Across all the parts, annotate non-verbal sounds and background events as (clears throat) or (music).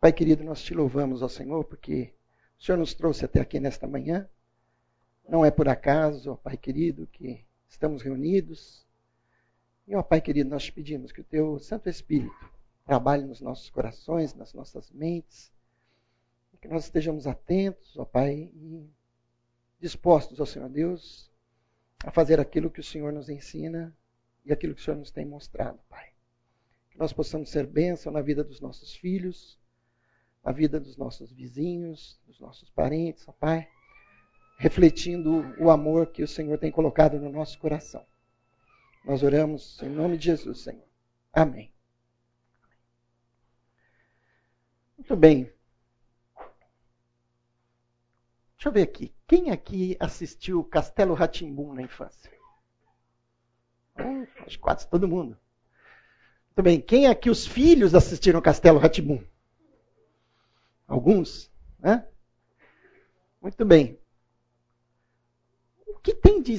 Pai querido, nós te louvamos, ó Senhor, porque o Senhor nos trouxe até aqui nesta manhã. Não é por acaso, ó Pai querido, que estamos reunidos. E, ó Pai querido, nós te pedimos que o Teu Santo Espírito trabalhe nos nossos corações, nas nossas mentes, que nós estejamos atentos, ó Pai, e dispostos, ó Senhor Deus, a fazer aquilo que o Senhor nos ensina e aquilo que o Senhor nos tem mostrado, Pai. Que nós possamos ser bênção na vida dos nossos filhos, na vida dos nossos vizinhos, dos nossos parentes, ó Pai, refletindo o amor que o Senhor tem colocado no nosso coração. Nós oramos em nome de Jesus, Senhor. Amém. Muito bem. Deixa eu ver aqui. Quem aqui assistiu Castelo Ratimbum na infância? Acho quase todo mundo. Muito bem. Quem aqui os filhos assistiram Castelo Ratimbum? Alguns, né? Muito bem. O que tem de,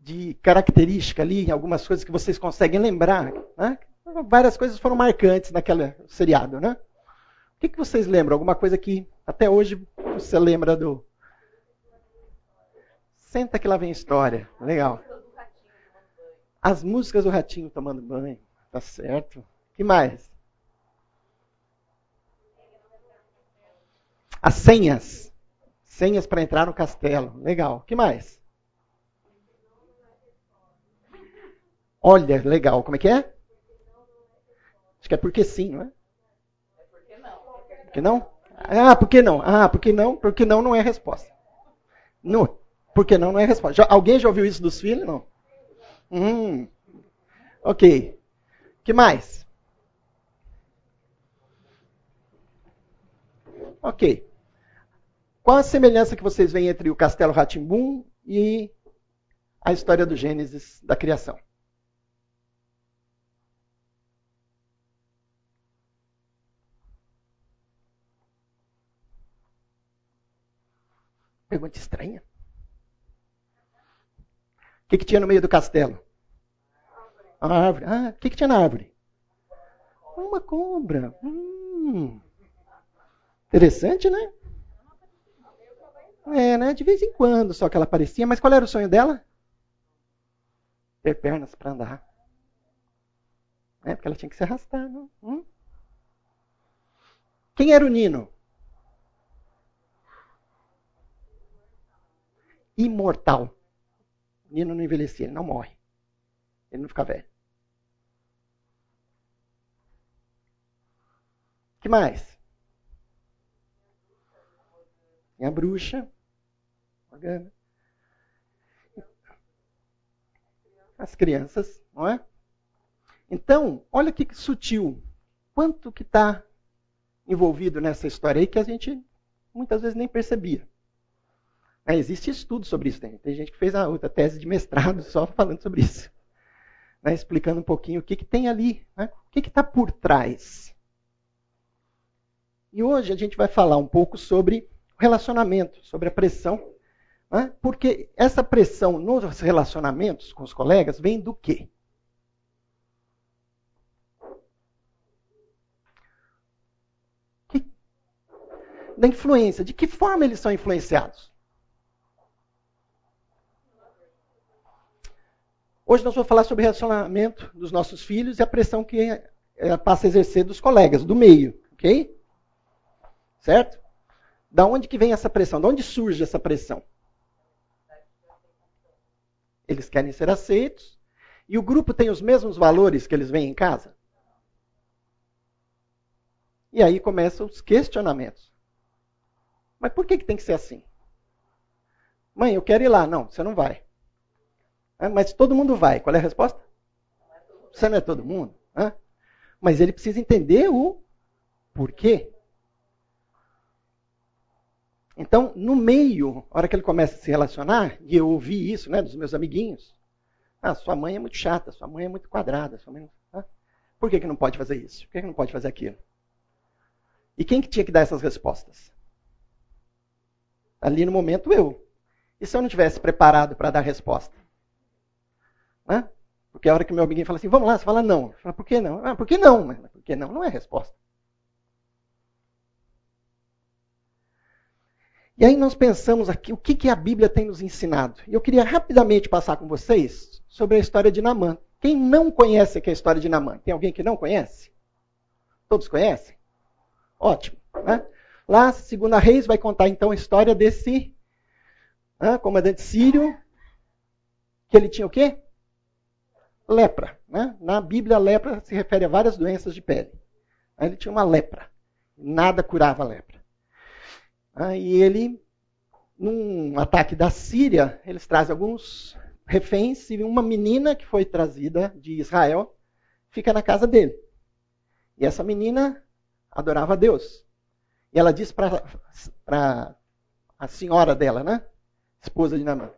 de característica ali, algumas coisas que vocês conseguem lembrar? Né? Várias coisas foram marcantes naquele seriado, né? O que, que vocês lembram? Alguma coisa que até hoje você lembra do, Senta que lá vem história. Legal. As músicas do ratinho tomando banho. Tá certo. que mais? As senhas. Senhas para entrar no castelo. Legal. que mais? Olha, legal. Como é que é? Acho que é porque sim, não é? Porque não? Ah, por que não? Ah, porque não? Porque não não é resposta. Não. Porque não, não é resposta. Já, alguém já ouviu isso dos filhos? Não. Hum. Ok. que mais? Ok. Qual a semelhança que vocês veem entre o Castelo Ratimbum e a história do Gênesis da criação? Pergunta estranha. O que, que tinha no meio do castelo? A árvore. Ah, o que, que tinha na árvore? Uma cobra. Hum. Interessante, né? É, né? De vez em quando só que ela aparecia. Mas qual era o sonho dela? Ter pernas para andar. É, porque ela tinha que se arrastar. Não? Hum? Quem era o Nino? Imortal. O menino não envelhecia, ele não morre. Ele não fica velho. que mais? Tem a bruxa. As crianças, não é? Então, olha que sutil. Quanto que está envolvido nessa história aí que a gente muitas vezes nem percebia. É, existe estudo sobre isso. Tem, tem gente que fez a outra tese de mestrado só falando sobre isso. Né, explicando um pouquinho o que, que tem ali, né, o que está por trás. E hoje a gente vai falar um pouco sobre relacionamento, sobre a pressão. Né, porque essa pressão nos relacionamentos com os colegas vem do quê? Da influência. De que forma eles são influenciados? Hoje nós vamos falar sobre o relacionamento dos nossos filhos e a pressão que ela passa a exercer dos colegas, do meio, ok? Certo? Da onde que vem essa pressão? Da onde surge essa pressão? Eles querem ser aceitos e o grupo tem os mesmos valores que eles veem em casa? E aí começam os questionamentos. Mas por que, que tem que ser assim? Mãe, eu quero ir lá. Não, você não vai. É, mas todo mundo vai. Qual é a resposta? Você não é todo mundo. Mas ele precisa entender o porquê. Então, no meio, a hora que ele começa a se relacionar, e eu ouvi isso né, dos meus amiguinhos, ah, sua mãe é muito chata, sua mãe é muito quadrada, sua mãe... Ah, por que, que não pode fazer isso? Por que, que não pode fazer aquilo? E quem que tinha que dar essas respostas? Ali no momento eu. E se eu não tivesse preparado para dar resposta? Né? Porque a hora que meu amiguinho fala assim, vamos lá, você fala não. Fala, por que não? Ah, por que não? Mas por que não? Não é resposta. E aí nós pensamos aqui o que, que a Bíblia tem nos ensinado. E eu queria rapidamente passar com vocês sobre a história de Namã. Quem não conhece aqui a história de Namã? Tem alguém que não conhece? Todos conhecem? Ótimo. Né? Lá, Segunda Reis vai contar então a história desse né, comandante sírio, que ele tinha o quê? Lepra. Né? Na Bíblia, lepra se refere a várias doenças de pele. Ele tinha uma lepra. Nada curava a lepra. E ele, num ataque da Síria, eles trazem alguns reféns e uma menina que foi trazida de Israel fica na casa dele. E essa menina adorava a Deus. E ela diz para a senhora dela, né? Esposa de Namã.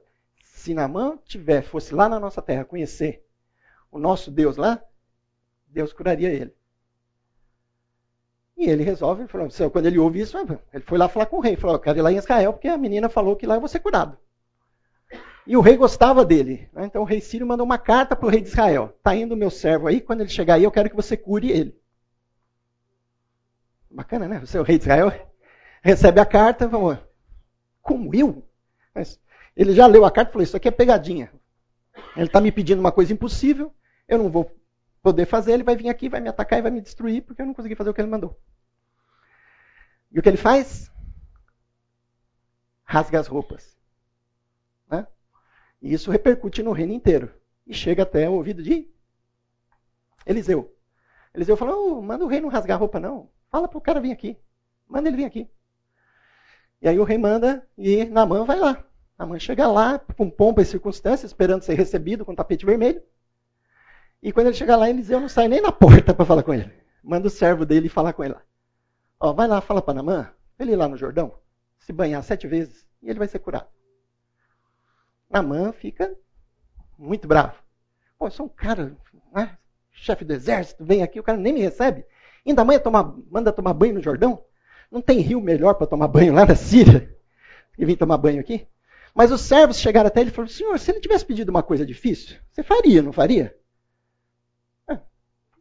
Se Namã tiver, fosse lá na nossa terra conhecer o nosso Deus lá, Deus curaria ele. E ele resolve, quando ele ouve isso, ele foi lá falar com o rei. Falou, eu quero ir lá em Israel, porque a menina falou que lá eu vou ser curado. E o rei gostava dele. Né? Então o rei Sírio mandou uma carta para o rei de Israel. Está indo meu servo aí, quando ele chegar aí, eu quero que você cure ele. Bacana, né? Você é o rei de Israel, recebe a carta, como eu? Mas ele já leu a carta e falou, isso aqui é pegadinha. Ele está me pedindo uma coisa impossível, eu não vou poder fazer, ele vai vir aqui, vai me atacar e vai me destruir, porque eu não consegui fazer o que ele mandou. E o que ele faz? Rasga as roupas. Né? E isso repercute no reino inteiro. E chega até o ouvido de Eliseu. Eliseu falou: oh, manda o rei não rasgar a roupa, não. Fala para o cara vir aqui. Manda ele vir aqui. E aí o rei manda e Namã vai lá. Namã chega lá com pompa e circunstância, esperando ser recebido com tapete vermelho. E quando ele chega lá, Eliseu não sai nem na porta para falar com ele. Manda o servo dele falar com ele lá. Ó, vai lá, fala para Namã, ele ir lá no Jordão, se banhar sete vezes, e ele vai ser curado. Namã fica muito bravo. Pô, eu sou um cara, né, chefe do exército, vem aqui, o cara nem me recebe. Ainda mãe tomar, manda tomar banho no Jordão? Não tem rio melhor para tomar banho lá na Síria? E vim tomar banho aqui? Mas os servos chegaram até ele e falaram: Senhor, se ele tivesse pedido uma coisa difícil, você faria, não faria?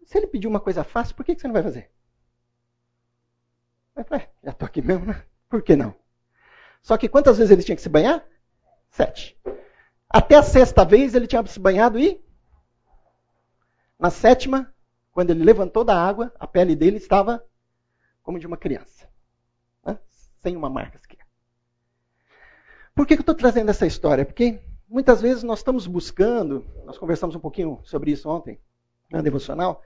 Se ele pediu uma coisa fácil, por que você não vai fazer? falei, já estou aqui mesmo, né? Por que não? Só que quantas vezes ele tinha que se banhar? Sete. Até a sexta vez ele tinha se banhado e na sétima, quando ele levantou da água, a pele dele estava como de uma criança. Né? Sem uma marca sequer. Por que eu estou trazendo essa história? Porque muitas vezes nós estamos buscando, nós conversamos um pouquinho sobre isso ontem, na devocional,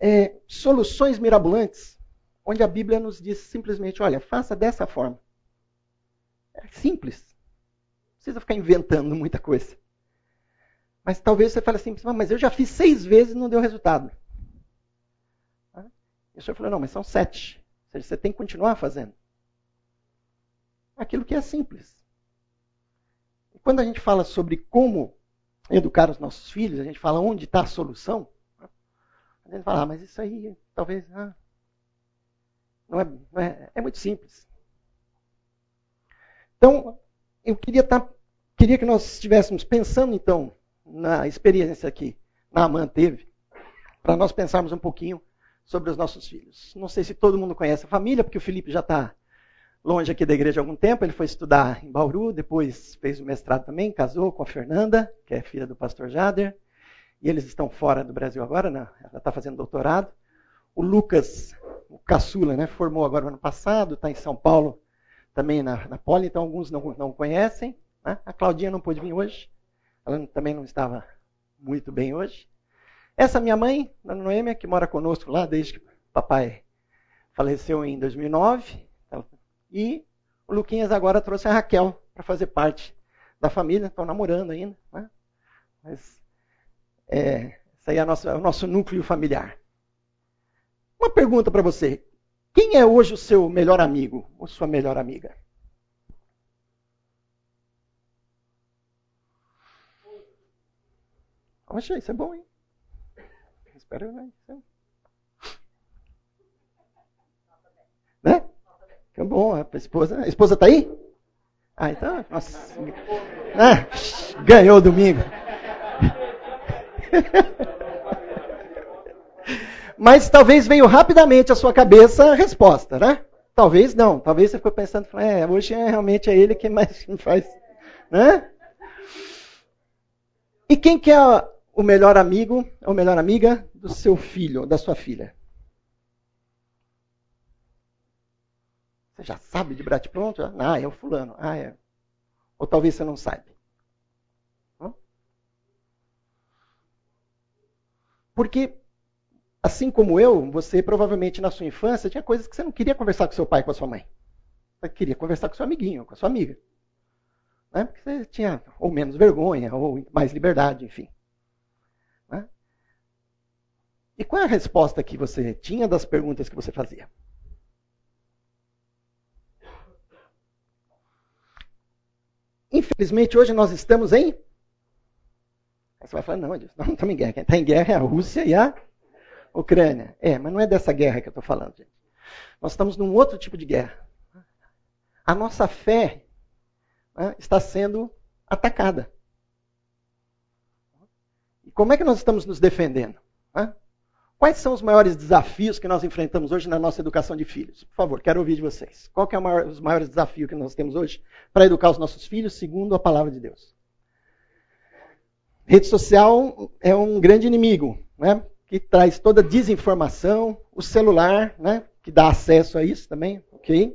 é, soluções mirabolantes onde a Bíblia nos diz simplesmente: olha, faça dessa forma. É simples. Não precisa ficar inventando muita coisa. Mas talvez você fale assim: mas eu já fiz seis vezes e não deu resultado. E o senhor falou: não, mas são sete. Ou seja, você tem que continuar fazendo. Aquilo que é simples. E quando a gente fala sobre como educar os nossos filhos, a gente fala onde está a solução. A gente fala, ah, mas isso aí talvez. Ah, não é, não é, é muito simples. Então, eu queria, tá, queria que nós estivéssemos pensando, então, na experiência que Naaman teve, para nós pensarmos um pouquinho sobre os nossos filhos. Não sei se todo mundo conhece a família, porque o Felipe já está longe aqui da igreja há algum tempo. Ele foi estudar em Bauru, depois fez o mestrado também, casou com a Fernanda, que é filha do pastor Jader. E eles estão fora do Brasil agora, né? ela está fazendo doutorado. O Lucas o caçula, né? Formou agora no ano passado, está em São Paulo também na, na Poli, então alguns não, não conhecem. Né? A Claudinha não pôde vir hoje, ela também não estava muito bem hoje. Essa minha mãe, a Noêmia, que mora conosco lá desde que papai faleceu em 2009. E o Luquinhas agora trouxe a Raquel para fazer parte da família, estão namorando ainda. Né? Mas é, esse aí é, nossa, é o nosso núcleo familiar. Uma pergunta para você. Quem é hoje o seu melhor amigo ou sua melhor amiga? Poxa, isso é bom, hein? Espera aí. Né? Que bom, a esposa. A esposa está aí? Ah, então. Nossa. Ah, ganhou domingo. Mas talvez veio rapidamente à sua cabeça a resposta, né? Talvez não. Talvez você ficou pensando, é, hoje é, realmente é ele que mais (laughs) faz. Né? E quem que é o melhor amigo, ou melhor amiga do seu filho, da sua filha? Você já sabe de brate pronto? Ah, é o fulano. Ah, é. Ou talvez você não saiba. Porque, assim como eu, você provavelmente na sua infância tinha coisas que você não queria conversar com seu pai, com a sua mãe. Você queria conversar com seu amiguinho, com a sua amiga. Né? Porque você tinha ou menos vergonha, ou mais liberdade, enfim. Né? E qual é a resposta que você tinha das perguntas que você fazia? Infelizmente, hoje nós estamos em. Aí você vai falar, não, Deus, (laughs) não estamos em guerra. Quem está em guerra é a Rússia e a Ucrânia. É, mas não é dessa guerra que eu estou falando, gente. Nós estamos num outro tipo de guerra. A nossa fé né, está sendo atacada. E como é que nós estamos nos defendendo? Né? Quais são os maiores desafios que nós enfrentamos hoje na nossa educação de filhos? Por favor, quero ouvir de vocês. Qual é maior, os maiores desafios que nós temos hoje para educar os nossos filhos segundo a palavra de Deus? Rede social é um grande inimigo, né? que traz toda a desinformação, o celular, né? que dá acesso a isso também, ok?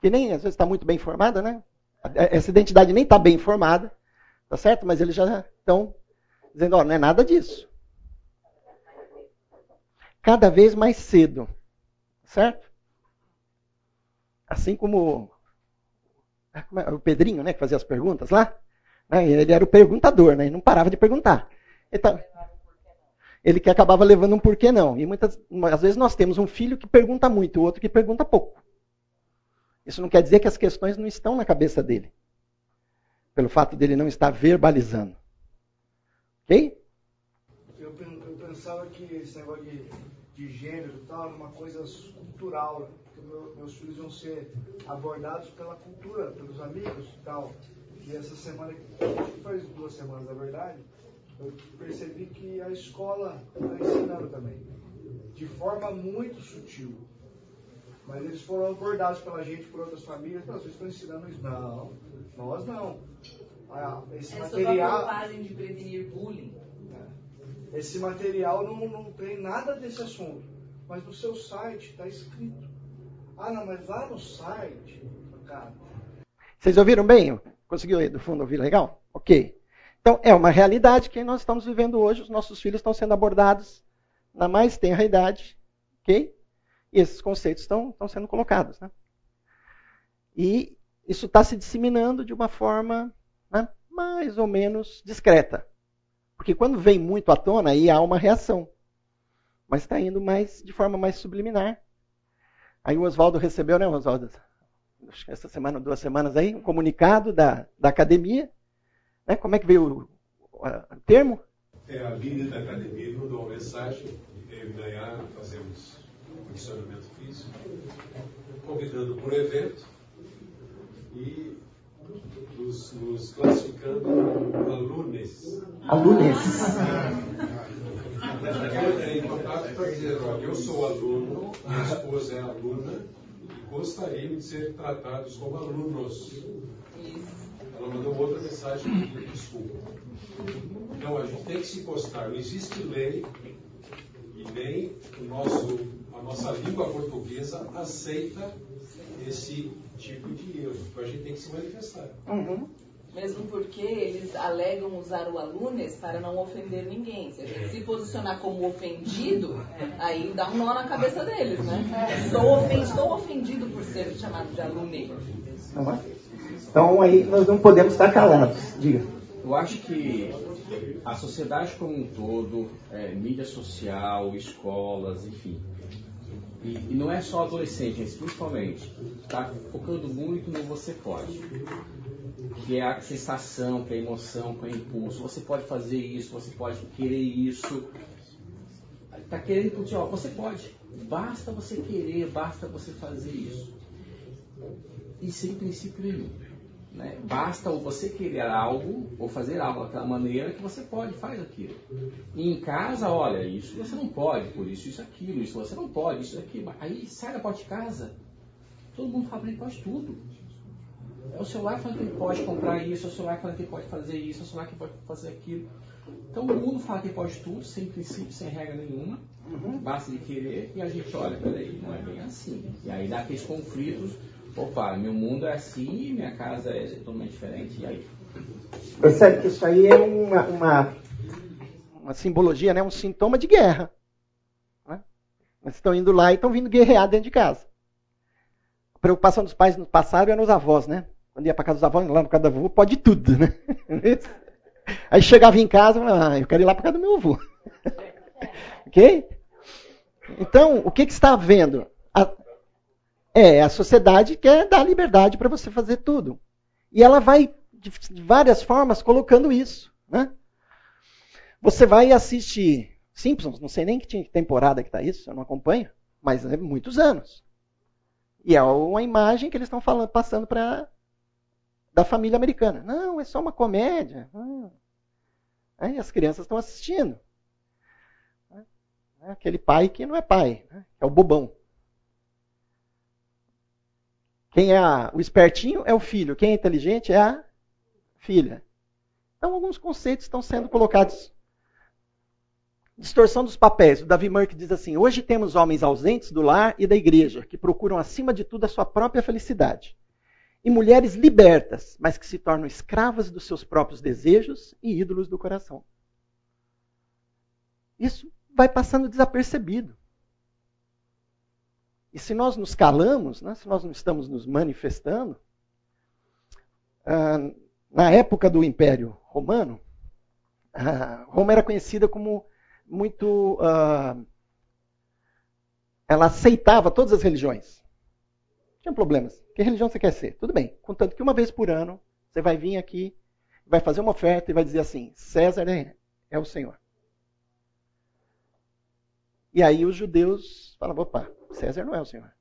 que nem às vezes está muito bem formada, né? Essa identidade nem está bem formada, tá certo? Mas eles já estão dizendo, ó, não é nada disso. Cada vez mais cedo, certo? Assim como é, o Pedrinho, né, que fazia as perguntas lá, né, ele era o perguntador, né? Ele não parava de perguntar. Então, ele que acabava levando um porquê não. E muitas, às vezes nós temos um filho que pergunta muito, o outro que pergunta pouco. Isso não quer dizer que as questões não estão na cabeça dele. Pelo fato dele não estar verbalizando. Ok? Eu, eu pensava que esse negócio de, de gênero tal uma coisa cultural. Porque meu, meus filhos iam ser abordados pela cultura, pelos amigos e tal. E essa semana, faz duas semanas na verdade, eu percebi que a escola está ensinando também. De forma muito sutil mas eles foram abordados pela gente, por outras famílias. Não, vocês estão ensinando isso. Não, nós não. Ah, esse é material. a de prevenir bullying. Esse material não, não tem nada desse assunto. Mas no seu site está escrito. Ah, não, mas lá no site. Cara. Vocês ouviram bem? Conseguiu aí do fundo ouvir legal? Ok. Então, é uma realidade que nós estamos vivendo hoje. Os nossos filhos estão sendo abordados na mais tenra idade. Ok? E esses conceitos estão, estão sendo colocados. Né? E isso está se disseminando de uma forma né, mais ou menos discreta. Porque quando vem muito à tona, aí há uma reação. Mas está indo mais de forma mais subliminar. Aí o Oswaldo recebeu, né, Oswaldo? Essa semana, duas semanas aí, um comunicado da, da academia. Né? Como é que veio o, o termo? É, a líder da academia mandou uma mensagem, ganhar, fazemos condicionamento físico, convidando para o evento e nos, nos classificando como alunos. Alunos. Eu entrei em contato para dizer, olha, eu sou aluno, minha esposa é aluna e gostariam de ser tratados como alunos. Ela mandou outra mensagem pedindo desculpa. Então a gente tem que se encostar. Não existe lei e nem o nosso a nossa língua portuguesa aceita esse tipo de erro. Então a gente tem que se manifestar. Uhum. Mesmo porque eles alegam usar o alunes para não ofender ninguém. Se a gente se posicionar como ofendido, aí dá um nó na cabeça deles, né? Estou ofendido, estou ofendido por ser chamado de alune. Uhum. Então aí nós não podemos estar calados. Diga. Eu acho que a sociedade como um todo, é, mídia social, escolas, enfim, e, e, não é só adolescente, mas principalmente, está focando muito no você pode. Que é a sensação, que é a emoção, que é o impulso. Você pode fazer isso, você pode querer isso. Está querendo curtir, ó, você pode. Basta você querer, basta você fazer isso. E sem princípio nenhum. Né? Basta você querer algo ou fazer algo daquela maneira que você pode, faz aquilo. E em casa, olha, isso você não pode, por isso, isso, aquilo, isso você não pode, isso, aquilo. Aí sai da porta de casa, todo mundo fala que ele pode tudo. É o celular falando que ele pode comprar isso, é o celular falando que ele pode fazer isso, é o celular que pode fazer aquilo. Então o mundo fala que pode tudo, sem princípio, sem regra nenhuma, uhum. basta de querer, e a gente olha, peraí, não é bem assim. E aí dá aqueles conflitos opa, meu mundo é assim, minha casa é totalmente diferente, e aí? Percebe que isso aí é uma, uma, uma simbologia, né? um sintoma de guerra. Né? Eles estão indo lá e estão vindo guerrear dentro de casa. Preocupação dos pais no passado era nos avós, né? Quando ia para casa dos avós, lá no casa do avô, pode tudo, né? (laughs) Aí chegava em casa ah, eu quero ir lá para casa do meu avô. (laughs) ok? Então, o que, que está havendo? A, é, a sociedade quer dar liberdade para você fazer tudo. E ela vai, de várias formas, colocando isso. Né? Você vai assistir Simpsons, não sei nem que temporada que está isso, eu não acompanho, mas é muitos anos. E é uma imagem que eles estão falando, passando para da família americana. Não, é só uma comédia. Ah. Aí as crianças estão assistindo. É aquele pai que não é pai, né? é o bobão. Quem é a, o espertinho é o filho, quem é inteligente é a filha. Então, alguns conceitos estão sendo colocados. Distorção dos papéis. O Davi Merck diz assim: Hoje temos homens ausentes do lar e da igreja, que procuram acima de tudo a sua própria felicidade. E mulheres libertas, mas que se tornam escravas dos seus próprios desejos e ídolos do coração. Isso vai passando desapercebido. E se nós nos calamos, né, se nós não estamos nos manifestando, ah, na época do Império Romano, ah, Roma era conhecida como muito. Ah, ela aceitava todas as religiões. Tinha problemas. Que religião você quer ser? Tudo bem. Contanto que uma vez por ano você vai vir aqui, vai fazer uma oferta e vai dizer assim: César é, é o Senhor. E aí os judeus falavam: opa, César não é o Senhor.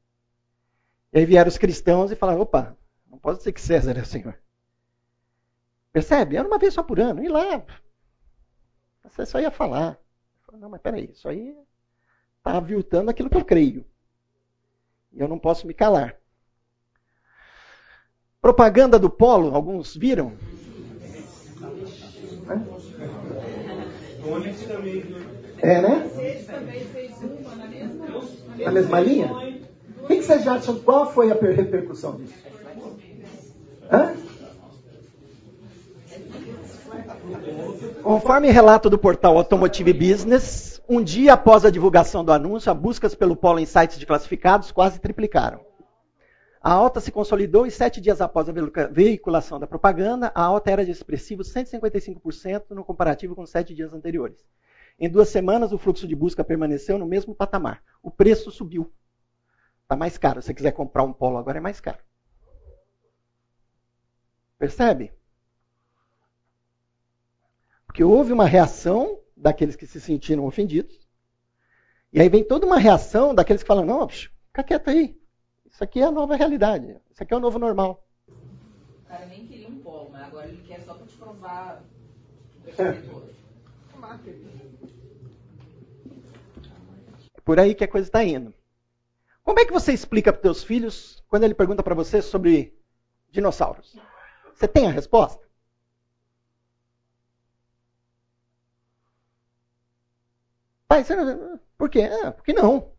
E aí vieram os cristãos e falaram: opa, não pode dizer que César é o Senhor. Percebe? Era uma vez só por ano. E lá, você só ia falar. Não, mas peraí, isso aí está aviltando aquilo que eu creio. E eu não posso me calar. Propaganda do Polo, alguns viram? É, né? Na mesma linha? O que vocês acham? Qual foi a repercussão disso? Hã? Conforme relato do portal Automotive Business, um dia após a divulgação do anúncio, as buscas pelo Polo em sites de classificados quase triplicaram. A alta se consolidou e sete dias após a veiculação da propaganda, a alta era de expressivo 155% no comparativo com sete dias anteriores. Em duas semanas, o fluxo de busca permaneceu no mesmo patamar. O preço subiu. Está mais caro. Se você quiser comprar um polo agora, é mais caro. Percebe? Porque houve uma reação daqueles que se sentiram ofendidos. E aí vem toda uma reação daqueles que falam: não, fica quieto aí. Isso aqui é a nova realidade. Isso aqui é o novo normal. O cara nem queria um polo, mas agora ele quer só para te provar o é. Por aí que a coisa está indo. Como é que você explica para seus filhos quando ele pergunta para você sobre dinossauros? Você tem a resposta? Pai, você por quê? Ah, porque não.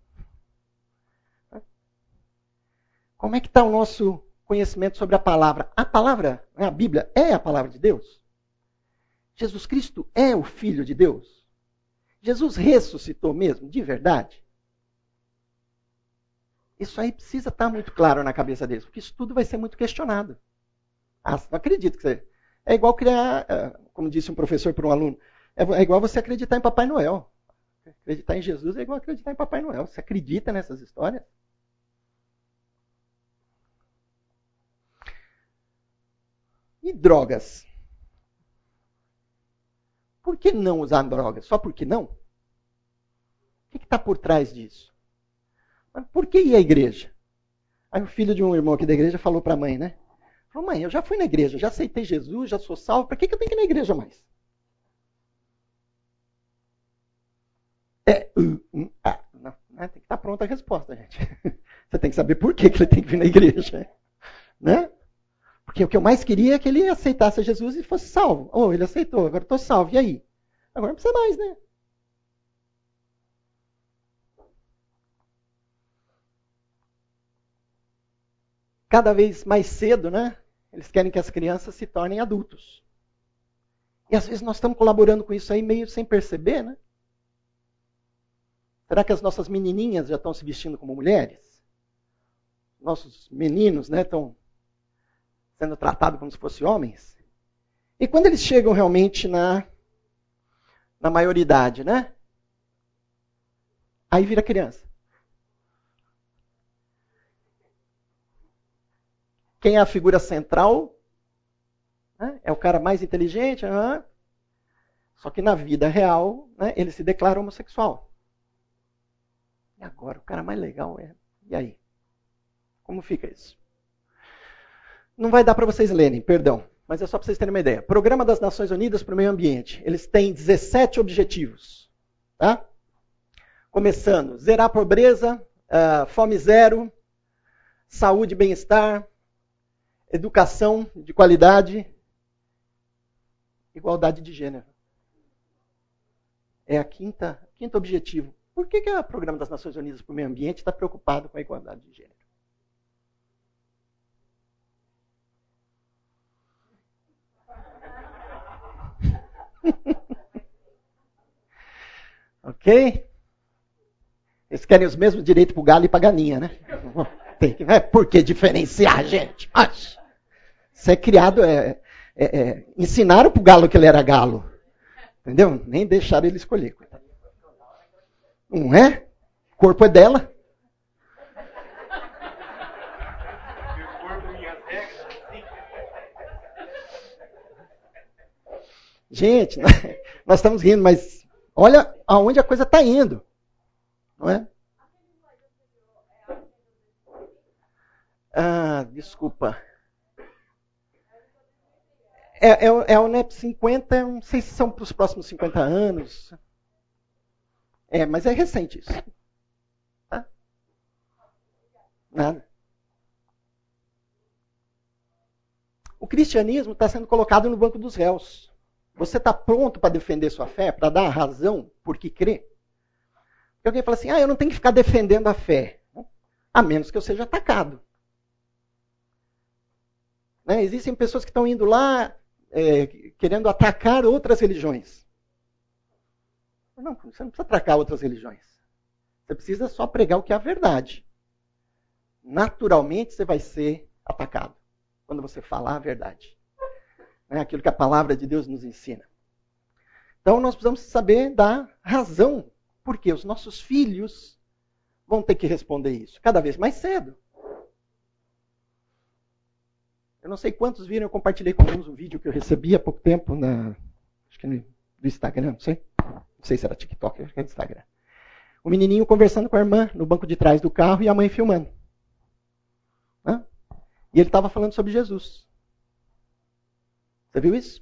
Como é que está o nosso conhecimento sobre a palavra? A palavra, a Bíblia, é a palavra de Deus? Jesus Cristo é o Filho de Deus? Jesus ressuscitou mesmo, de verdade? Isso aí precisa estar muito claro na cabeça deles, porque isso tudo vai ser muito questionado. Ah, não acredito que você. É igual criar, é, como disse um professor para um aluno, é, é igual você acreditar em Papai Noel. Acreditar em Jesus é igual acreditar em Papai Noel. Você acredita nessas histórias? E drogas? Por que não usar drogas? Só porque não? O que está por trás disso? Mas por que ir à igreja? Aí o filho de um irmão aqui da igreja falou para a mãe, né? Falou, mãe, eu já fui na igreja, já aceitei Jesus, já sou salvo, para que, que eu tenho que ir na igreja mais? É, uh, um, ah, não, né? tem que estar pronta a resposta, gente. (laughs) Você tem que saber por que, que ele tem que vir na igreja. (laughs) Né? Porque o que eu mais queria é que ele aceitasse Jesus e fosse salvo. Oh, ele aceitou, agora estou salvo. E aí? Agora não precisa mais, né? Cada vez mais cedo, né? Eles querem que as crianças se tornem adultos. E às vezes nós estamos colaborando com isso aí meio sem perceber, né? Será que as nossas menininhas já estão se vestindo como mulheres? Nossos meninos, né, estão sendo tratados como se fossem homens? E quando eles chegam realmente na na maioridade, né? Aí vira criança. Quem é a figura central? Né? É o cara mais inteligente. Uhum. Só que na vida real, né, ele se declara homossexual. E agora, o cara mais legal é. E aí? Como fica isso? Não vai dar para vocês lerem, perdão mas é só para vocês terem uma ideia. Programa das Nações Unidas para o Meio Ambiente. Eles têm 17 objetivos. Tá? Começando, zerar a pobreza, uh, fome zero, saúde e bem-estar, educação de qualidade, igualdade de gênero. É a quinta, quinto objetivo. Por que, que o Programa das Nações Unidas para o Meio Ambiente está preocupado com a igualdade de gênero? (laughs) ok? Eles querem os mesmos direitos para o galo e para a galinha, né? (laughs) Tem que, é, por que diferenciar, gente? Isso é criado, é, é, é ensinaram para o galo que ele era galo. Entendeu? Nem deixaram ele escolher. Não é? O corpo é dela. Gente, (laughs) nós estamos rindo, mas olha aonde a coisa está indo. Não é? Ah, desculpa. É, é, é o NEP 50, não sei se são para os próximos 50 anos. É, mas é recente isso. Tá? Nada. O cristianismo está sendo colocado no banco dos réus. Você está pronto para defender sua fé, para dar a razão por que crê? Porque alguém fala assim: ah, eu não tenho que ficar defendendo a fé, a menos que eu seja atacado. Né? Existem pessoas que estão indo lá é, querendo atacar outras religiões. Não, você não precisa atacar outras religiões. Você precisa só pregar o que é a verdade. Naturalmente você vai ser atacado quando você falar a verdade. É aquilo que a palavra de Deus nos ensina. Então nós precisamos saber da razão por que os nossos filhos vão ter que responder isso cada vez mais cedo. Eu não sei quantos viram, eu compartilhei com alguns um vídeo que eu recebi há pouco tempo na, acho que no, Instagram, não sei. Não sei se era TikTok, acho que é Instagram. O menininho conversando com a irmã no banco de trás do carro e a mãe filmando. Hã? E ele estava falando sobre Jesus. Você viu isso?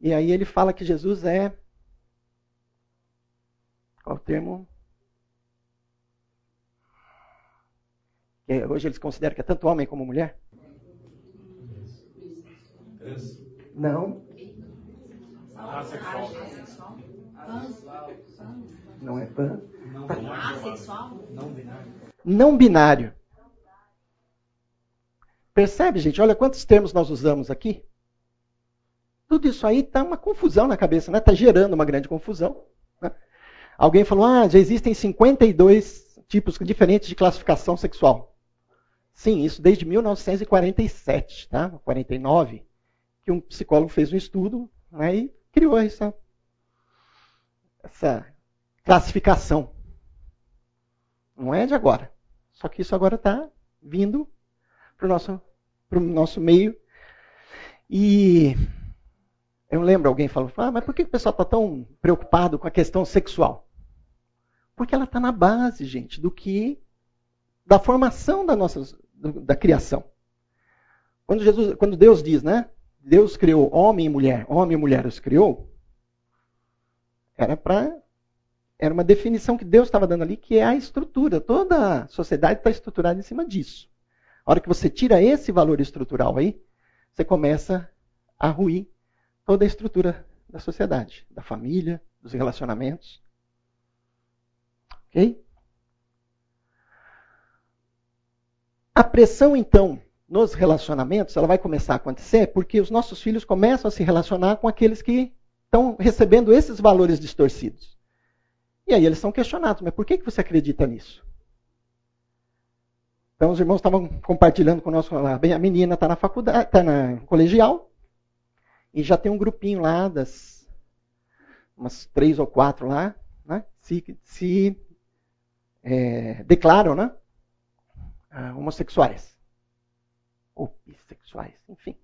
E aí ele fala que Jesus é. Qual o termo? Que hoje eles consideram que é tanto homem como mulher? Não. Asexual. Não é pan. Não binário. Não binário. Percebe, gente? Olha quantos termos nós usamos aqui. Tudo isso aí está uma confusão na cabeça, né? Está gerando uma grande confusão. Né? Alguém falou, ah, já existem 52 tipos diferentes de classificação sexual. Sim, isso desde 1947, tá? 49, que um psicólogo fez um estudo né, e criou essa, essa classificação. Não é de agora. Só que isso agora está vindo para o nosso, nosso meio. E eu lembro alguém falou, ah, mas por que o pessoal está tão preocupado com a questão sexual? Porque ela está na base, gente, do que da formação da nossa da criação. Quando, Jesus, quando Deus diz, né? Deus criou homem e mulher, homem e mulher os criou, era para era uma definição que Deus estava dando ali, que é a estrutura. Toda a sociedade está estruturada em cima disso. A hora que você tira esse valor estrutural aí, você começa a ruir toda a estrutura da sociedade, da família, dos relacionamentos. Ok? A pressão, então, nos relacionamentos, ela vai começar a acontecer porque os nossos filhos começam a se relacionar com aqueles que estão recebendo esses valores distorcidos. E aí eles são questionados, mas por que, que você acredita nisso? Então os irmãos estavam compartilhando conosco lá, bem, a menina está na faculdade, está na colegial, e já tem um grupinho lá das umas três ou quatro lá, né, se, se é, declaram, né, homossexuais ou bissexuais, enfim.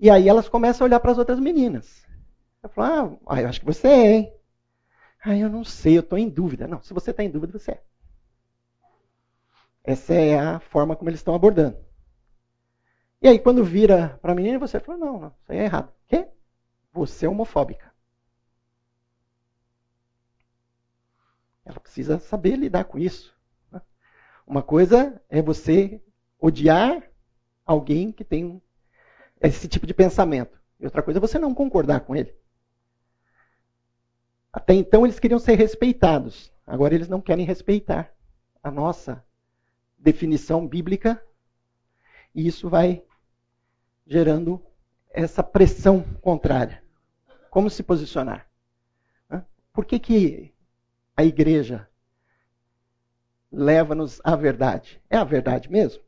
E aí elas começam a olhar para as outras meninas. Ah, eu acho que você é, hein? Ah, eu não sei, eu estou em dúvida. Não, se você está em dúvida, você é. Essa é a forma como eles estão abordando. E aí, quando vira para a menina, você fala: não, não, isso aí é errado. Quê? Você é homofóbica. Ela precisa saber lidar com isso. Né? Uma coisa é você odiar alguém que tem esse tipo de pensamento. E outra coisa é você não concordar com ele. Até então eles queriam ser respeitados. Agora eles não querem respeitar a nossa definição bíblica. E isso vai gerando essa pressão contrária. Como se posicionar? Por que, que a igreja leva-nos à verdade? É a verdade mesmo?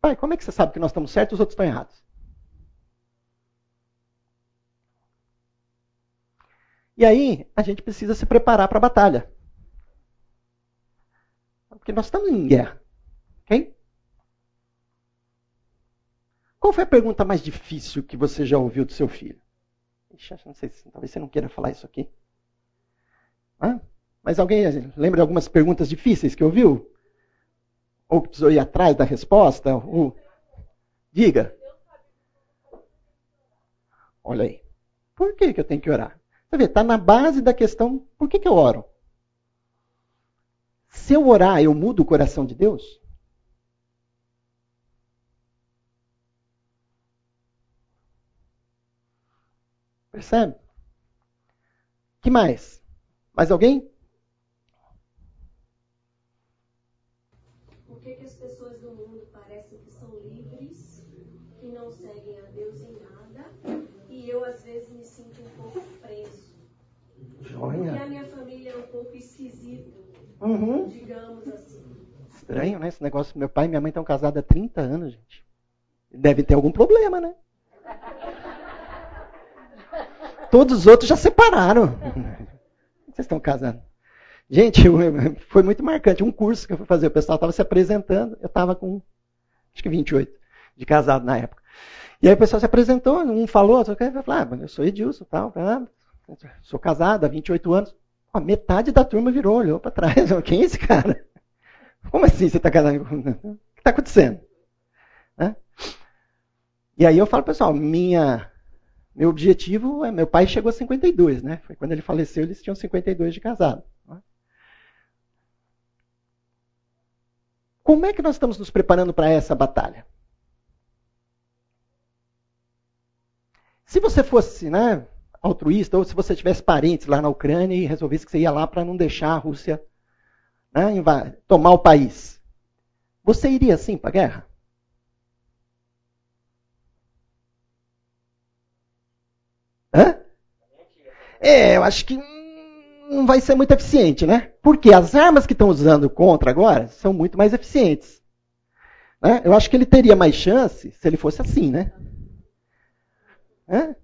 Pai, como é que você sabe que nós estamos certos e os outros estão errados? E aí, a gente precisa se preparar para a batalha. Porque nós estamos em guerra. Ok? Qual foi a pergunta mais difícil que você já ouviu do seu filho? Ixi, não sei, talvez você não queira falar isso aqui. Mas alguém lembra de algumas perguntas difíceis que ouviu? Ou que precisou ir atrás da resposta? Ou... Diga. Olha aí. Por que, que eu tenho que orar? Você vê, está na base da questão, por que, que eu oro? Se eu orar, eu mudo o coração de Deus? Percebe? que mais? Mais alguém? Por que, que as pessoas do mundo parecem que são livres, que não seguem a Deus em nada, e eu às vezes me sinto um pouco preso? Joia. Porque a minha família é um pouco esquisita, Uhum. digamos assim. Estranho, né? Esse negócio. Meu pai e minha mãe estão casados há 30 anos, gente. Devem ter algum problema, né? (laughs) Todos os outros já separaram. Vocês estão casando. Gente, foi muito marcante. Um curso que eu fui fazer, o pessoal estava se apresentando, eu estava com, acho que 28, de casado na época. E aí o pessoal se apresentou, um falou, outro falou, ah, eu sou Edilson, tal, ah, sou casado há 28 anos. Ó, metade da turma virou, olhou para trás. Quem é esse cara? Como assim você está casado? (laughs) O que está acontecendo? Né? E aí eu falo, pessoal, minha, meu objetivo é. Meu pai chegou a 52, né? Foi quando ele faleceu, eles tinham 52 de casado. né? Como é que nós estamos nos preparando para essa batalha? Se você fosse né, altruísta, ou se você tivesse parentes lá na Ucrânia e resolvesse que você ia lá para não deixar a Rússia né, tomar o país, você iria sim para a guerra? Hã? É, eu acho que não vai ser muito eficiente, né? Porque as armas que estão usando contra agora são muito mais eficientes. Né? Eu acho que ele teria mais chance se ele fosse assim, né? Hã?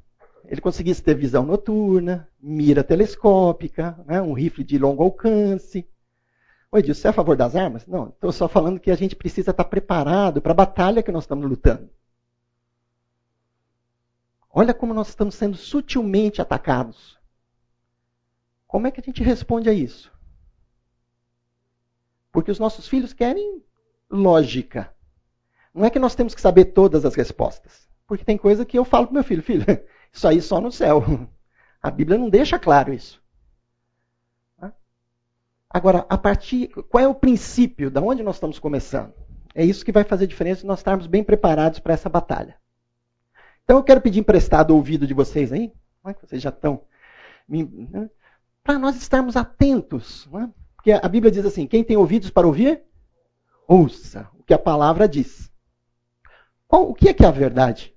Ele conseguisse ter visão noturna, mira telescópica, né? um rifle de longo alcance. Oi, Edilson, você é a favor das armas? Não, estou só falando que a gente precisa estar preparado para a batalha que nós estamos lutando. Olha como nós estamos sendo sutilmente atacados. Como é que a gente responde a isso? Porque os nossos filhos querem lógica. Não é que nós temos que saber todas as respostas. Porque tem coisa que eu falo para meu filho, filho, isso aí só no céu. A Bíblia não deixa claro isso. Agora, a partir, qual é o princípio? Da onde nós estamos começando? É isso que vai fazer diferença nós estarmos bem preparados para essa batalha. Então eu quero pedir emprestado o ouvido de vocês aí, é vocês já estão, né? para nós estarmos atentos. É? Porque a Bíblia diz assim: quem tem ouvidos para ouvir, ouça o que a palavra diz. Qual, o que é que é a verdade?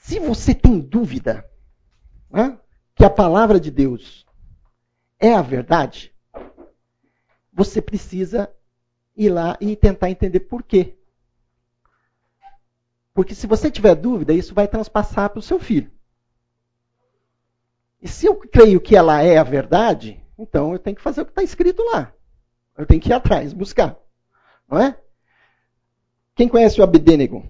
Se você tem dúvida né, que a palavra de Deus é a verdade, você precisa ir lá e tentar entender por quê. Porque se você tiver dúvida, isso vai transpassar para o seu filho. E se eu creio que ela é a verdade, então eu tenho que fazer o que está escrito lá. Eu tenho que ir atrás, buscar. Não é? Quem conhece o Abednego?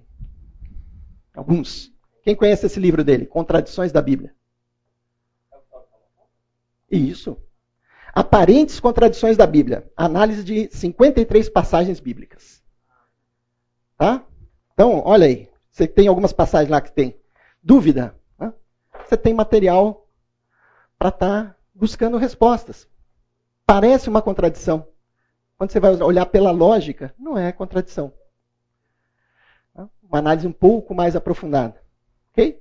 Alguns. Quem conhece esse livro dele? Contradições da Bíblia. Isso. Aparentes contradições da Bíblia. Análise de 53 passagens bíblicas. Tá? Então, olha aí. Você tem algumas passagens lá que tem dúvida. Né? Você tem material para estar tá buscando respostas. Parece uma contradição. Quando você vai olhar pela lógica, não é contradição. Uma análise um pouco mais aprofundada. Ok?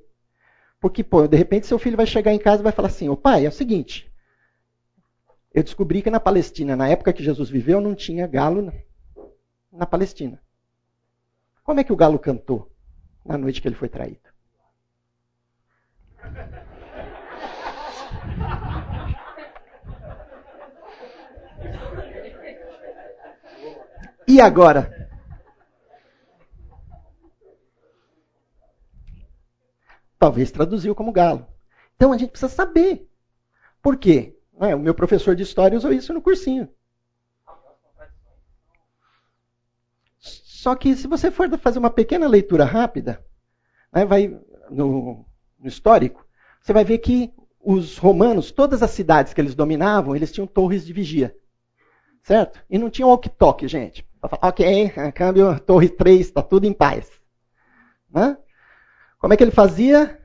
Porque, pô, de repente seu filho vai chegar em casa e vai falar assim: Ô pai, é o seguinte. Eu descobri que na Palestina, na época que Jesus viveu, não tinha galo na Palestina. Como é que o galo cantou na noite que ele foi traído? E agora? Talvez traduziu como galo. Então a gente precisa saber. Por quê? É, o meu professor de história usou isso no cursinho. Só que se você for fazer uma pequena leitura rápida, né, vai no, no histórico, você vai ver que os romanos, todas as cidades que eles dominavam, eles tinham torres de vigia. Certo? E não tinha walkie-talkie, gente. Ok, câmbio, torre 3, está tudo em paz. Né? Como é que ele fazia?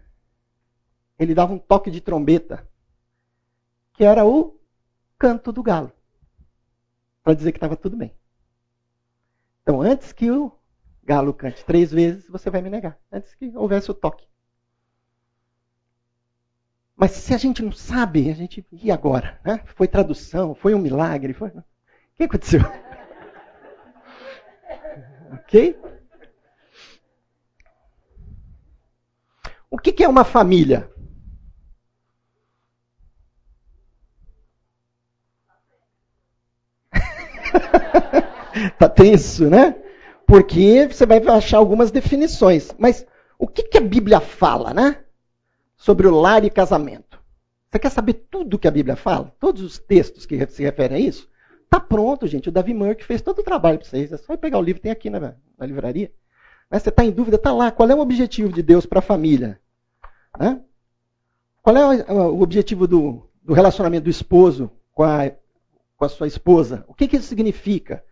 Ele dava um toque de trombeta que era o canto do galo, para dizer que estava tudo bem. Então, antes que o galo cante três vezes, você vai me negar, antes que houvesse o toque. Mas se a gente não sabe, a gente. E agora? Né? Foi tradução, foi um milagre, foi. O que aconteceu? (laughs) ok? O que é uma família? (laughs) tá tenso, né? Porque você vai achar algumas definições. Mas o que, que a Bíblia fala, né? Sobre o lar e casamento. Você quer saber tudo que a Bíblia fala? Todos os textos que se referem a isso? Tá pronto, gente. O Davi Murk fez todo o trabalho para vocês. É só pegar o livro, tem aqui na, na livraria. Né? Você está em dúvida, tá lá. Qual é o objetivo de Deus para a família? Né? Qual é o objetivo do, do relacionamento do esposo com a com a sua esposa. O que, que isso significa?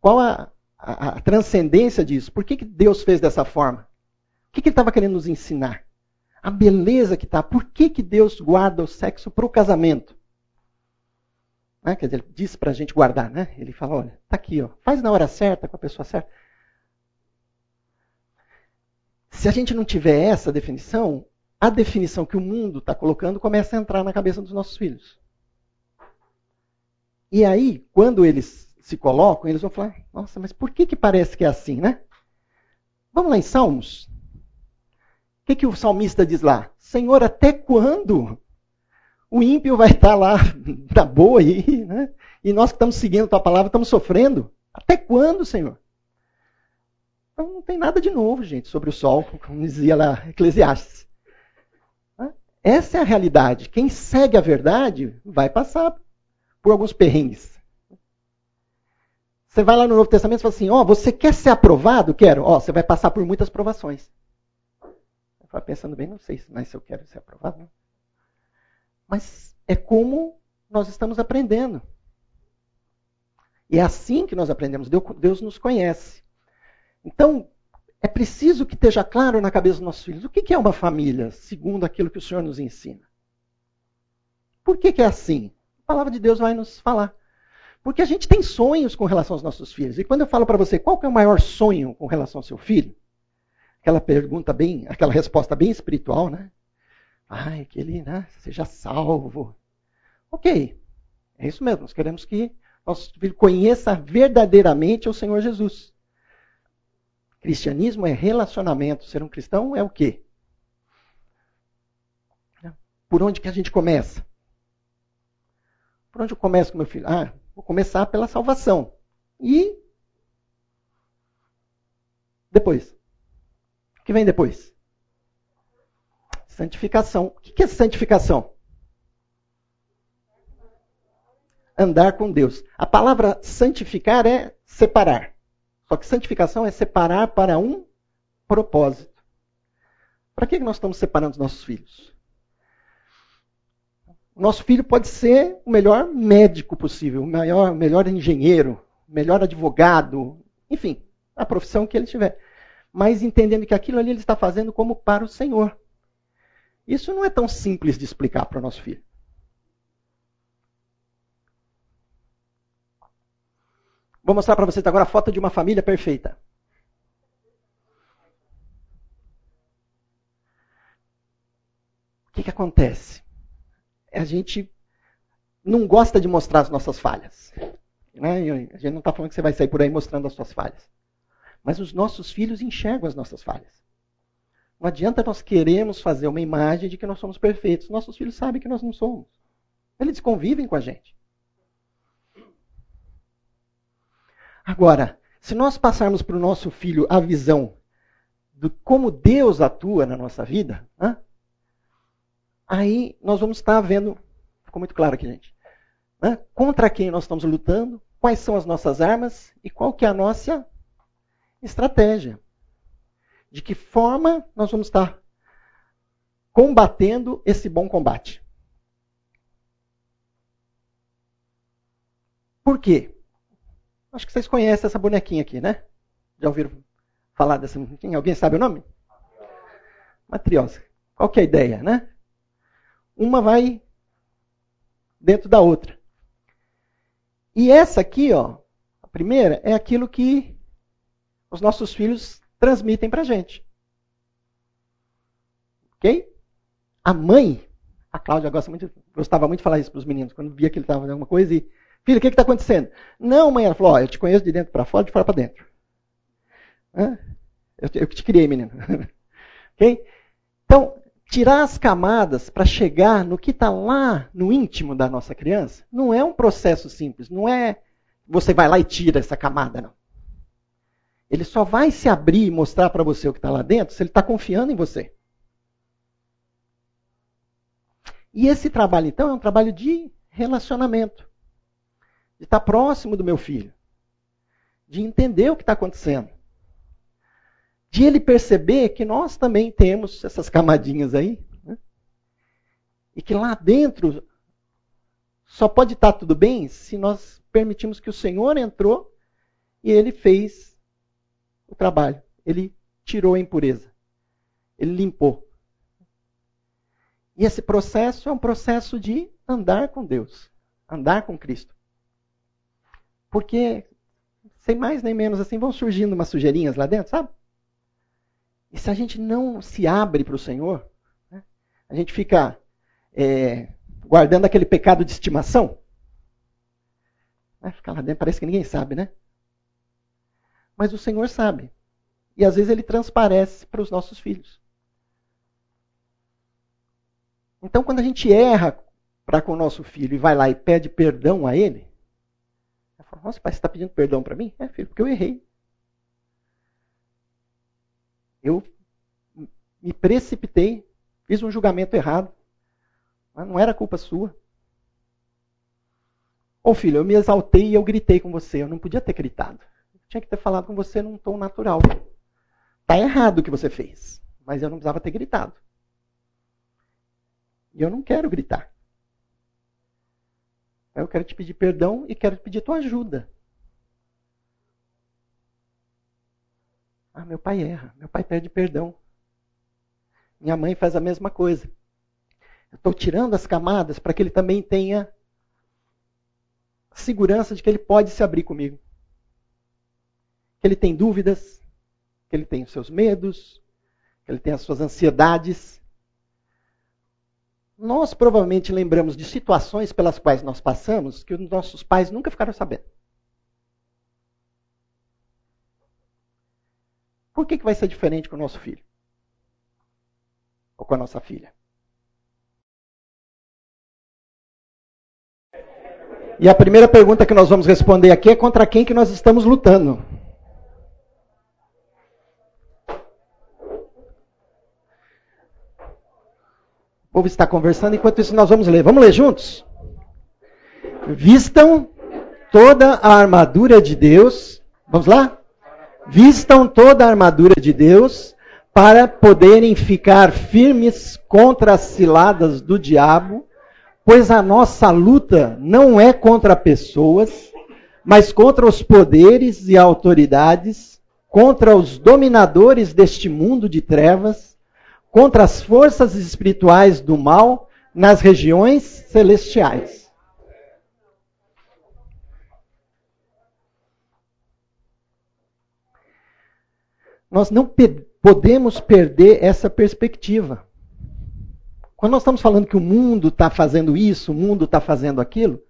Qual a, a, a transcendência disso? Por que, que Deus fez dessa forma? O que, que ele estava querendo nos ensinar? A beleza que está. Por que, que Deus guarda o sexo para o casamento? Né? Quer dizer, ele disse para a gente guardar, né? Ele fala, olha, está aqui, ó, faz na hora certa, com a pessoa certa. Se a gente não tiver essa definição, a definição que o mundo está colocando começa a entrar na cabeça dos nossos filhos. E aí, quando eles se colocam, eles vão falar: nossa, mas por que, que parece que é assim, né? Vamos lá em Salmos. O que, que o salmista diz lá? Senhor, até quando o ímpio vai estar lá (laughs) na boa aí, né? E nós que estamos seguindo a tua palavra estamos sofrendo? Até quando, Senhor? Então não tem nada de novo, gente, sobre o sol, como dizia lá Eclesiastes. Essa é a realidade. Quem segue a verdade vai passar por alguns perrengues. Você vai lá no Novo Testamento e fala assim: Ó, oh, você quer ser aprovado? Quero. Ó, oh, você vai passar por muitas provações. Eu falo pensando bem, não sei se eu quero ser aprovado. Não. Mas é como nós estamos aprendendo. E é assim que nós aprendemos. Deus nos conhece. Então, é preciso que esteja claro na cabeça dos nossos filhos o que é uma família, segundo aquilo que o Senhor nos ensina. Por que, é assim? A palavra de Deus vai nos falar. Porque a gente tem sonhos com relação aos nossos filhos. E quando eu falo para você qual é o maior sonho com relação ao seu filho, aquela pergunta bem, aquela resposta bem espiritual, né? Ai, que ele né, seja salvo. Ok, é isso mesmo. Nós queremos que nosso filho conheça verdadeiramente o Senhor Jesus. Cristianismo é relacionamento. Ser um cristão é o quê? Por onde que a gente começa? Por onde eu começo com meu filho? Ah, vou começar pela salvação. E depois? O que vem depois? Santificação. O que é santificação? Andar com Deus. A palavra santificar é separar. Só que santificação é separar para um propósito. Para que nós estamos separando os nossos filhos? O nosso filho pode ser o melhor médico possível, o melhor, melhor engenheiro, o melhor advogado, enfim, a profissão que ele tiver. Mas entendendo que aquilo ali ele está fazendo como para o Senhor. Isso não é tão simples de explicar para o nosso filho. Vou mostrar para vocês agora a foto de uma família perfeita. O que, que acontece? A gente não gosta de mostrar as nossas falhas. Né? A gente não está falando que você vai sair por aí mostrando as suas falhas. Mas os nossos filhos enxergam as nossas falhas. Não adianta nós queremos fazer uma imagem de que nós somos perfeitos. Nossos filhos sabem que nós não somos. Eles convivem com a gente. Agora, se nós passarmos para o nosso filho a visão de como Deus atua na nossa vida, hein? aí nós vamos estar vendo, ficou muito claro aqui, gente, né? contra quem nós estamos lutando, quais são as nossas armas e qual que é a nossa estratégia. De que forma nós vamos estar combatendo esse bom combate. Por quê? Acho que vocês conhecem essa bonequinha aqui, né? Já ouviram falar dessa bonequinha? Alguém sabe o nome? Matriosa. Qual que é a ideia, né? Uma vai dentro da outra. E essa aqui, ó, a primeira, é aquilo que os nossos filhos transmitem para gente. Ok? A mãe, a Cláudia gosta muito, gostava muito de falar isso para os meninos, quando via que ele estava fazendo alguma coisa e Filho, o que está acontecendo? Não, mãe, ela falou, eu te conheço de dentro para fora, de fora para dentro. Eu, te criei, menino. (laughs) Então, tirar as camadas para chegar no que está lá no íntimo da nossa criança não é um processo simples. Não é você vai lá e tira essa camada, não. Ele só vai se abrir e mostrar para você o que está lá dentro se ele está confiando em você. E esse trabalho, então, é um trabalho de relacionamento de estar próximo do meu filho, de entender o que está acontecendo, de ele perceber que nós também temos essas camadinhas aí, né? e que lá dentro só pode estar tudo bem se nós permitimos que o Senhor entrou e ele fez o trabalho, ele tirou a impureza, ele limpou. E esse processo é um processo de andar com Deus, andar com Cristo. Porque, sem mais nem menos assim, vão surgindo umas sujeirinhas lá dentro, sabe? E se a gente não se abre para o Senhor, né, a gente fica é, guardando aquele pecado de estimação. Vai ficar lá dentro, parece que ninguém sabe, né? Mas o Senhor sabe. E às vezes ele transparece para os nossos filhos. Então, quando a gente erra para com o nosso filho e vai lá e pede perdão a ele, fala, nossa, pai, você está pedindo perdão para mim? É, filho, porque eu errei. Eu me precipitei, fiz um julgamento errado. Não era culpa sua. Ô filho, eu me exaltei e eu gritei com você. Eu não podia ter gritado. Eu tinha que ter falado com você num tom natural. Está errado o que você fez. Mas eu não precisava ter gritado. E eu não quero gritar. Eu quero te pedir perdão e quero te pedir tua ajuda. Ah, meu pai erra, meu pai pede perdão. Minha mãe faz a mesma coisa. Eu estou tirando as camadas para que ele também tenha segurança de que ele pode se abrir comigo. Que ele tem dúvidas, que ele tem os seus medos, que ele tem as suas ansiedades. Nós provavelmente lembramos de situações pelas quais nós passamos que os nossos pais nunca ficaram sabendo. Por que, que vai ser diferente com o nosso filho? Ou com a nossa filha? E a primeira pergunta que nós vamos responder aqui é contra quem que nós estamos lutando. Povo está conversando, enquanto isso nós vamos ler. Vamos ler juntos? Vistam toda a armadura de Deus. Vamos lá? Vistam toda a armadura de Deus para poderem ficar firmes contra as ciladas do diabo pois a nossa luta não é contra pessoas, mas contra os poderes e autoridades, contra os dominadores deste mundo de trevas, contra as forças espirituais do mal nas regiões celestiais. Nós não podemos perder essa perspectiva. Quando nós estamos falando que o mundo está fazendo isso, o mundo está fazendo aquilo,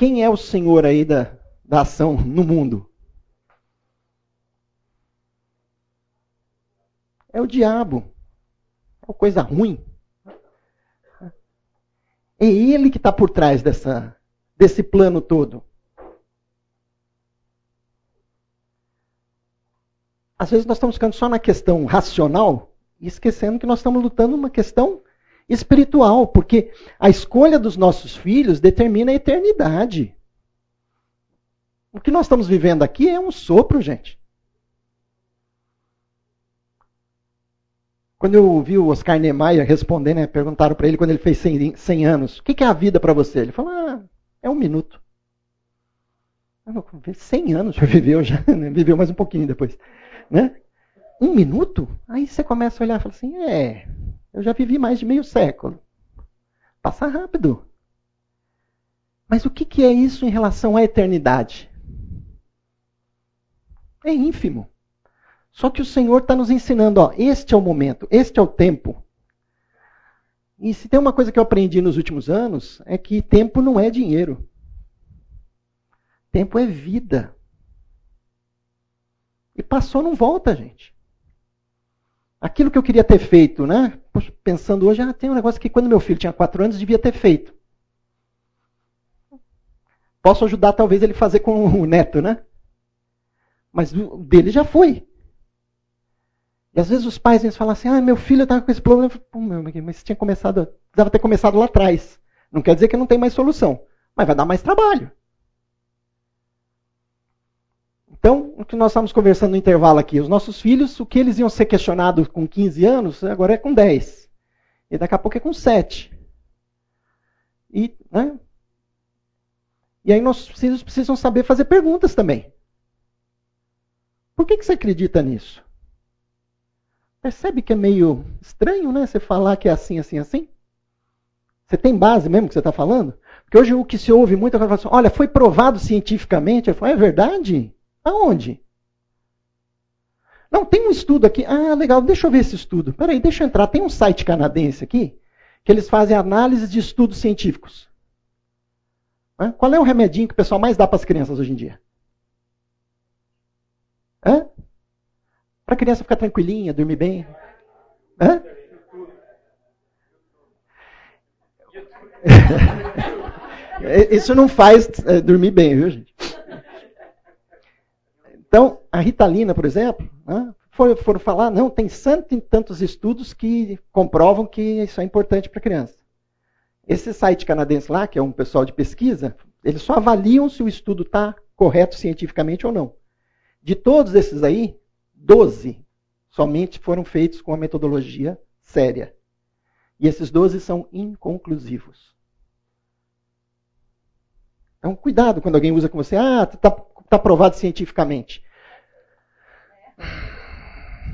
quem é o senhor aí da, da ação no mundo? É o diabo. É coisa ruim. É ele que está por trás dessa, desse plano todo. Às vezes nós estamos ficando só na questão racional e esquecendo que nós estamos lutando uma questão espiritual, porque a escolha dos nossos filhos determina a eternidade. O que nós estamos vivendo aqui é um sopro, gente. Quando eu ouvi o Oscar Niemeyer responder, né, perguntaram para ele quando ele fez 100, 100 anos, o que é a vida para você? Ele falou, ah, é um minuto. 100 anos já (laughs) viveu, já né? viveu mais um pouquinho depois. Né? Um minuto? Aí você começa a olhar e fala assim: é, eu já vivi mais de meio século. Passa rápido. Mas o que, que é isso em relação à eternidade? É ínfimo. Só que o Senhor está nos ensinando: ó, este é o momento, este é o tempo. E se tem uma coisa que eu aprendi nos últimos anos, é que tempo não é dinheiro. Tempo é vida. E passou, não volta, gente aquilo que eu queria ter feito, né? Pensando hoje, ah, tem um negócio que quando meu filho tinha quatro anos devia ter feito. Posso ajudar talvez ele fazer com o neto, né? Mas dele já foi. E às vezes os pais eles falam assim, ah, meu filho estava com esse problema. Pô, meu, mas tinha começado, precisava ter começado lá atrás. Não quer dizer que não tem mais solução, mas vai dar mais trabalho. Então, o que nós estamos conversando no intervalo aqui, os nossos filhos, o que eles iam ser questionados com 15 anos, agora é com 10. E daqui a pouco é com 7. E, né? e aí nossos filhos precisam saber fazer perguntas também. Por que, que você acredita nisso? Percebe que é meio estranho, né? Você falar que é assim, assim, assim? Você tem base mesmo que você está falando? Porque hoje o que se ouve muito é assim, olha, foi provado cientificamente. Eu falo, é verdade? Aonde? Não, tem um estudo aqui. Ah, legal, deixa eu ver esse estudo. Peraí, deixa eu entrar. Tem um site canadense aqui que eles fazem análise de estudos científicos. Qual é o remedinho que o pessoal mais dá para as crianças hoje em dia? Para a criança ficar tranquilinha, dormir bem. Hã? (laughs) Isso não faz é, dormir bem, viu, gente? Então, a Ritalina, por exemplo, né, foram, falar, não, tem cento tantos estudos que comprovam que isso é importante para a criança. Esse site canadense lá, que é um pessoal de pesquisa, eles só avaliam se o estudo está correto cientificamente ou não. De todos esses aí, 12 somente foram feitos com a metodologia séria. E esses 12 são inconclusivos. Então, cuidado quando alguém usa com você. Ah, está tá provado cientificamente.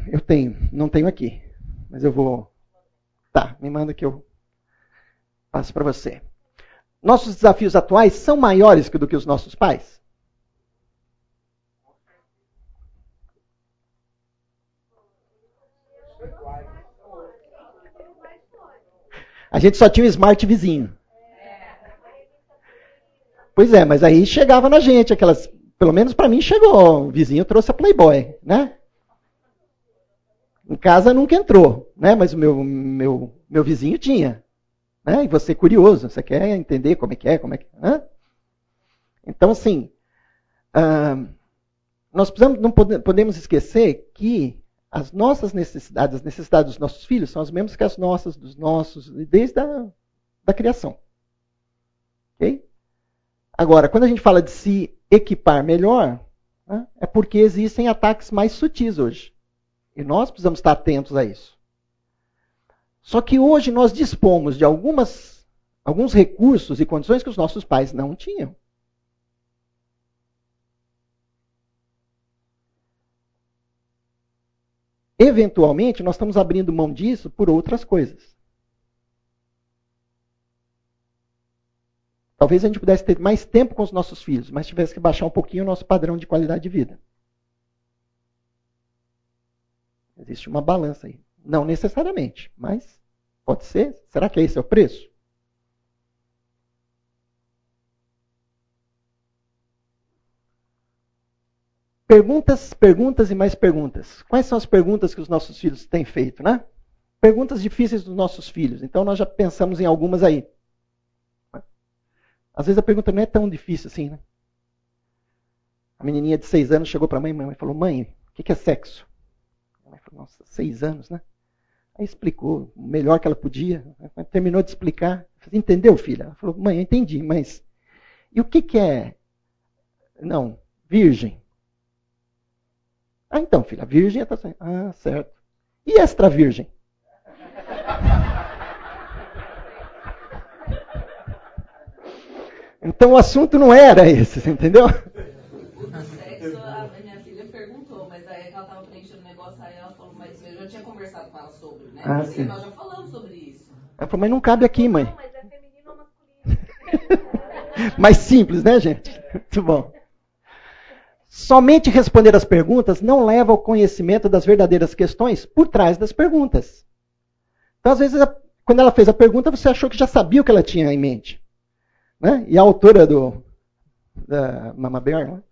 eu tenho, não tenho aqui, mas eu vou. Tá, me manda que eu passo para você. Nossos desafios atuais são maiores do que os nossos pais? A gente só tinha um smart vizinho. Pois é, mas aí chegava na gente aquelas, pelo menos para mim chegou, o vizinho trouxe a Playboy, né? Em casa nunca entrou, né? Mas o meu, meu, meu vizinho tinha. Né? E você é curioso, você quer entender como é que é, como é que. Né? Então, assim, uh, nós precisamos, não podemos esquecer que as nossas necessidades, as necessidades dos nossos filhos são as mesmas que as nossas, dos nossos, desde a da criação. Ok? Agora, quando a gente fala de se equipar melhor, né, é porque existem ataques mais sutis hoje. E nós precisamos estar atentos a isso. Só que hoje nós dispomos de algumas, alguns recursos e condições que os nossos pais não tinham. Eventualmente, nós estamos abrindo mão disso por outras coisas. Talvez a gente pudesse ter mais tempo com os nossos filhos, mas tivesse que baixar um pouquinho o nosso padrão de qualidade de vida. Existe uma balança aí. Não necessariamente, mas pode ser. Será que esse é o preço? Perguntas, perguntas e mais perguntas. Quais são as perguntas que os nossos filhos têm feito, né? Perguntas difíceis dos nossos filhos. Então nós já pensamos em algumas aí. Às vezes a pergunta não é tão difícil assim, né? A menininha de seis anos chegou para a mãe, mãe falou: Mãe, o que é sexo? A mãe falou: Nossa, seis anos, né? Aí explicou o melhor que ela podia. Terminou de explicar. Entendeu, filha? Ela falou: Mãe, eu entendi, mas e o que, que é? Não, virgem. Ah, então, filha, virgem é. Ah, certo. E extra virgem? Então o assunto não era esse, entendeu? O sexo, a minha filha perguntou, mas aí ela estava preenchendo o negócio, aí ela falou, mas eu já tinha conversado com ela sobre, né? Ah, sim. nós já falamos sobre isso. Ela falou, mas não cabe aqui, mãe. Não, mas é feminino ou masculino? (laughs) Mais simples, né, gente? Muito bom. Somente responder as perguntas não leva ao conhecimento das verdadeiras questões por trás das perguntas. Então, às vezes, quando ela fez a pergunta, você achou que já sabia o que ela tinha em mente. Né? E a autora do da Mama Bear, né?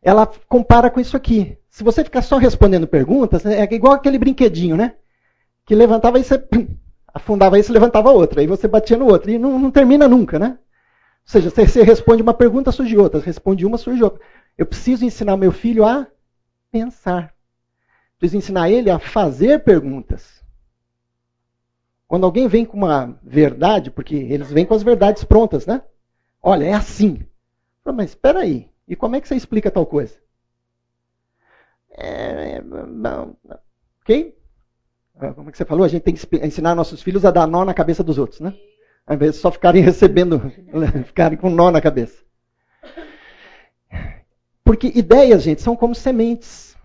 ela compara com isso aqui. Se você ficar só respondendo perguntas, é igual aquele brinquedinho, né? Que levantava e você (clears throat) afundava isso levantava outra. Aí você batia no outro. E não, não termina nunca, né? Ou seja, você responde uma pergunta, surge outra. Responde uma, surge outra. Eu preciso ensinar meu filho a pensar. Preciso ensinar ele a fazer perguntas. Quando alguém vem com uma verdade, porque eles vêm com as verdades prontas, né? Olha, é assim. Mas espera aí, e como é que você explica tal coisa? É, é não, ok? Ah, como é que você falou? A gente tem que ensinar nossos filhos a dar nó na cabeça dos outros, né? Ao invés de só ficarem (laughs) recebendo, (laughs) ficarem com nó na cabeça. Porque ideias, gente, são como sementes.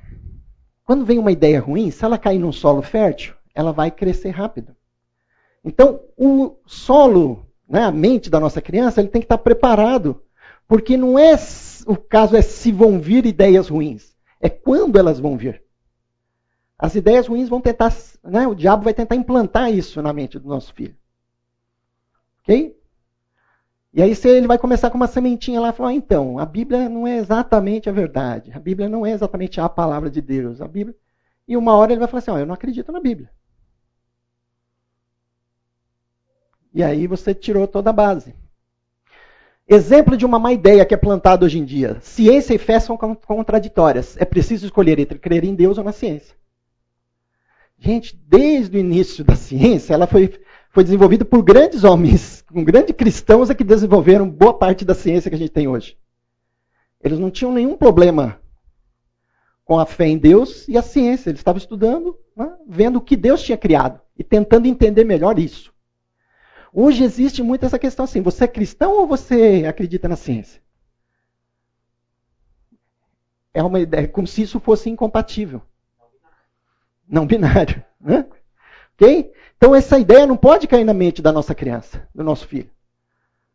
Quando vem uma ideia ruim, se ela cair num solo fértil, ela vai crescer rápido. Então, o solo, né, a mente da nossa criança, ele tem que estar preparado. Porque não é o caso é se vão vir ideias ruins, é quando elas vão vir. As ideias ruins vão tentar, né, o diabo vai tentar implantar isso na mente do nosso filho. Ok? E aí ele vai começar com uma sementinha lá falar, ah, então, a Bíblia não é exatamente a verdade. A Bíblia não é exatamente a palavra de Deus. A Bíblia... E uma hora ele vai falar assim, oh, eu não acredito na Bíblia. E aí você tirou toda a base. Exemplo de uma má ideia que é plantada hoje em dia. Ciência e fé são contraditórias. É preciso escolher entre crer em Deus ou na ciência. Gente, desde o início da ciência, ela foi foi desenvolvido por grandes homens, com grandes cristãos é que desenvolveram boa parte da ciência que a gente tem hoje. Eles não tinham nenhum problema com a fé em Deus e a ciência. Eles estavam estudando, né, vendo o que Deus tinha criado e tentando entender melhor isso. Hoje existe muito essa questão assim: você é cristão ou você acredita na ciência? É uma ideia, como se isso fosse incompatível. não binário. Né? Ok? Então essa ideia não pode cair na mente da nossa criança, do nosso filho.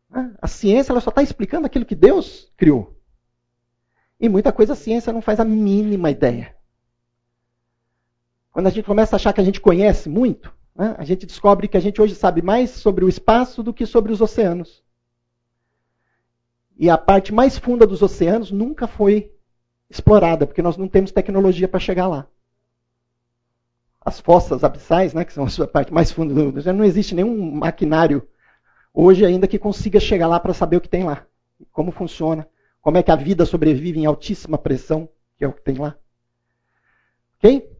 Né? A ciência ela só está explicando aquilo que Deus criou. E muita coisa a ciência não faz a mínima ideia. Quando a gente começa a achar que a gente conhece muito, né, a gente descobre que a gente hoje sabe mais sobre o espaço do que sobre os oceanos. E a parte mais funda dos oceanos nunca foi explorada, porque nós não temos tecnologia para chegar lá. As fossas abissais, né, que são a parte mais funda do oceano, não existe nenhum maquinário hoje ainda que consiga chegar lá para saber o que tem lá, como funciona, como é que a vida sobrevive em altíssima pressão, que é o que tem lá. Ok?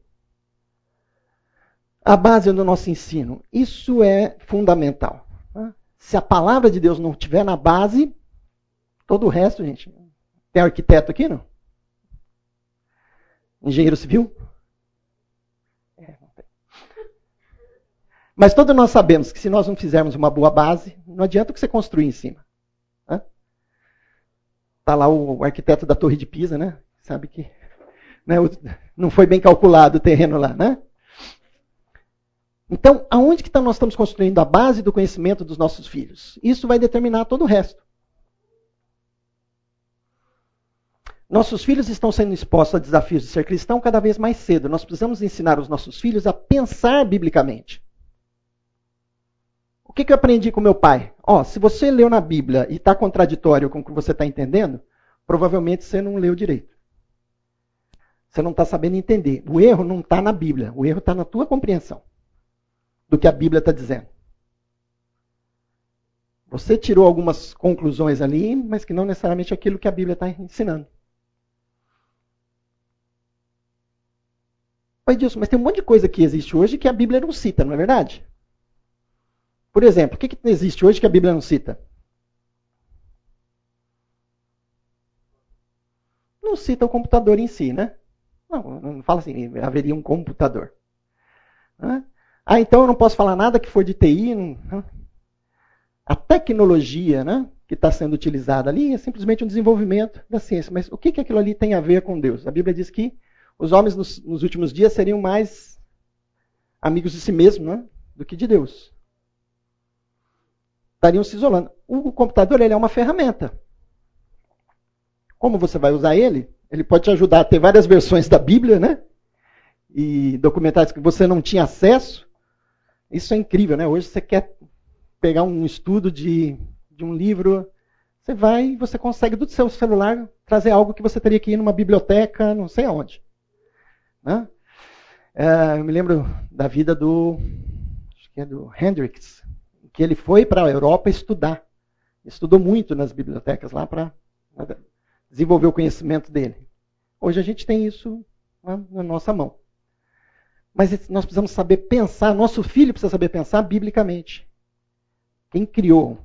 a base do nosso ensino. Isso é fundamental. Tá? Se a palavra de Deus não estiver na base, todo o resto, gente. Tem arquiteto aqui, não? Engenheiro civil? Mas todos nós sabemos que se nós não fizermos uma boa base, não adianta o que você construir em cima. Está lá o arquiteto da Torre de Pisa, né? Sabe que né, não foi bem calculado o terreno lá, né? Então, aonde que tá, nós estamos construindo a base do conhecimento dos nossos filhos? Isso vai determinar todo o resto. Nossos filhos estão sendo expostos a desafios de ser cristão cada vez mais cedo. Nós precisamos ensinar os nossos filhos a pensar biblicamente. O que, que eu aprendi com meu pai? Ó, se você leu na Bíblia e está contraditório com o que você está entendendo, provavelmente você não leu direito. Você não está sabendo entender. O erro não está na Bíblia, o erro está na tua compreensão do que a Bíblia está dizendo. Você tirou algumas conclusões ali, mas que não necessariamente aquilo que a Bíblia está ensinando. Pai disso, mas tem um monte de coisa que existe hoje que a Bíblia não cita, não é verdade? Por exemplo, o que, que existe hoje que a Bíblia não cita? Não cita o computador em si, né? Não, não fala assim, haveria um computador. Ah, então eu não posso falar nada que for de TI. A tecnologia né, que está sendo utilizada ali é simplesmente um desenvolvimento da ciência. Mas o que, que aquilo ali tem a ver com Deus? A Bíblia diz que os homens nos, nos últimos dias seriam mais amigos de si mesmos né, do que de Deus. Estariam se isolando. O computador ele é uma ferramenta. Como você vai usar ele? Ele pode te ajudar a ter várias versões da Bíblia, né? E documentários que você não tinha acesso. Isso é incrível, né? Hoje você quer pegar um estudo de, de um livro, você vai e você consegue do seu celular trazer algo que você teria que ir numa biblioteca, não sei aonde. Né? É, eu me lembro da vida do, acho que é do Hendricks, que ele foi para a Europa estudar. Estudou muito nas bibliotecas lá para desenvolver o conhecimento dele. Hoje a gente tem isso na nossa mão. Mas nós precisamos saber pensar, nosso filho precisa saber pensar biblicamente. Quem criou,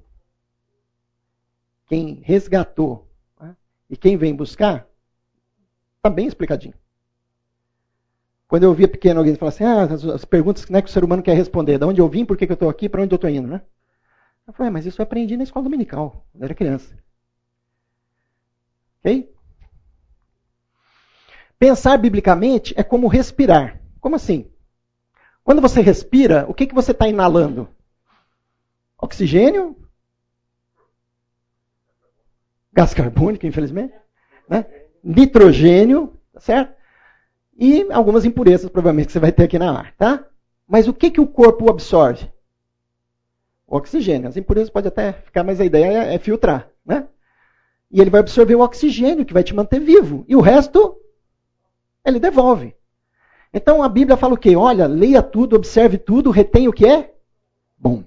quem resgatou né? e quem vem buscar, está bem explicadinho. Quando eu via pequeno alguém falar assim, ah, as, as perguntas né, que o ser humano quer responder, de onde eu vim, por que, que eu estou aqui, para onde eu estou indo, né? Eu falei, é, mas isso eu aprendi na escola dominical, quando era criança. Ok? Pensar biblicamente é como respirar. Como assim? Quando você respira, o que, que você está inalando? Oxigênio? Gás carbônico, infelizmente. Né? Nitrogênio, tá certo? E algumas impurezas, provavelmente, que você vai ter aqui na ar, tá? Mas o que, que o corpo absorve? O oxigênio. As impurezas pode até ficar, mas a ideia é, é filtrar, né? E ele vai absorver o oxigênio, que vai te manter vivo. E o resto, ele devolve. Então a Bíblia fala o quê? Olha, leia tudo, observe tudo, retém o que é bom.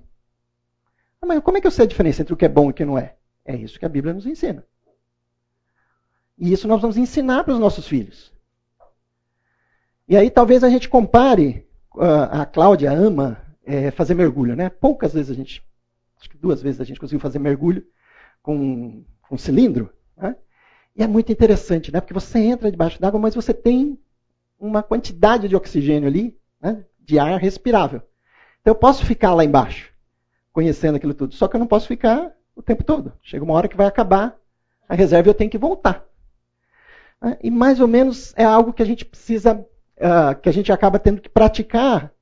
Ah, mas como é que eu sei a diferença entre o que é bom e o que não é? É isso que a Bíblia nos ensina. E isso nós vamos ensinar para os nossos filhos. E aí talvez a gente compare, uh, a Cláudia ama é, fazer mergulho, né? Poucas vezes a gente, acho que duas vezes a gente conseguiu fazer mergulho com, com um cilindro. Né? E é muito interessante, né? Porque você entra debaixo d'água, mas você tem uma quantidade de oxigênio ali, né, de ar respirável. Então eu posso ficar lá embaixo, conhecendo aquilo tudo. Só que eu não posso ficar o tempo todo. Chega uma hora que vai acabar a reserva e eu tenho que voltar. Né? E mais ou menos é algo que a gente precisa uh, que a gente acaba tendo que praticar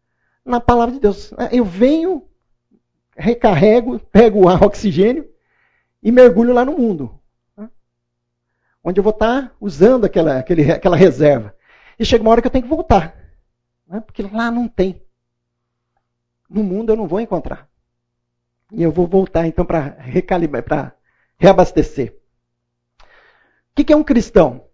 na palavra de Deus. Eu venho, recarrego, pego o (laughs) oxigênio e mergulho lá no mundo. Né? Onde eu vou estar usando aquela, aquele, aquela reserva. E chega uma hora que eu tenho que voltar. Né? Porque lá não tem. No mundo eu não vou encontrar. E eu vou voltar então para recalibrar, para reabastecer. O que é um cristão?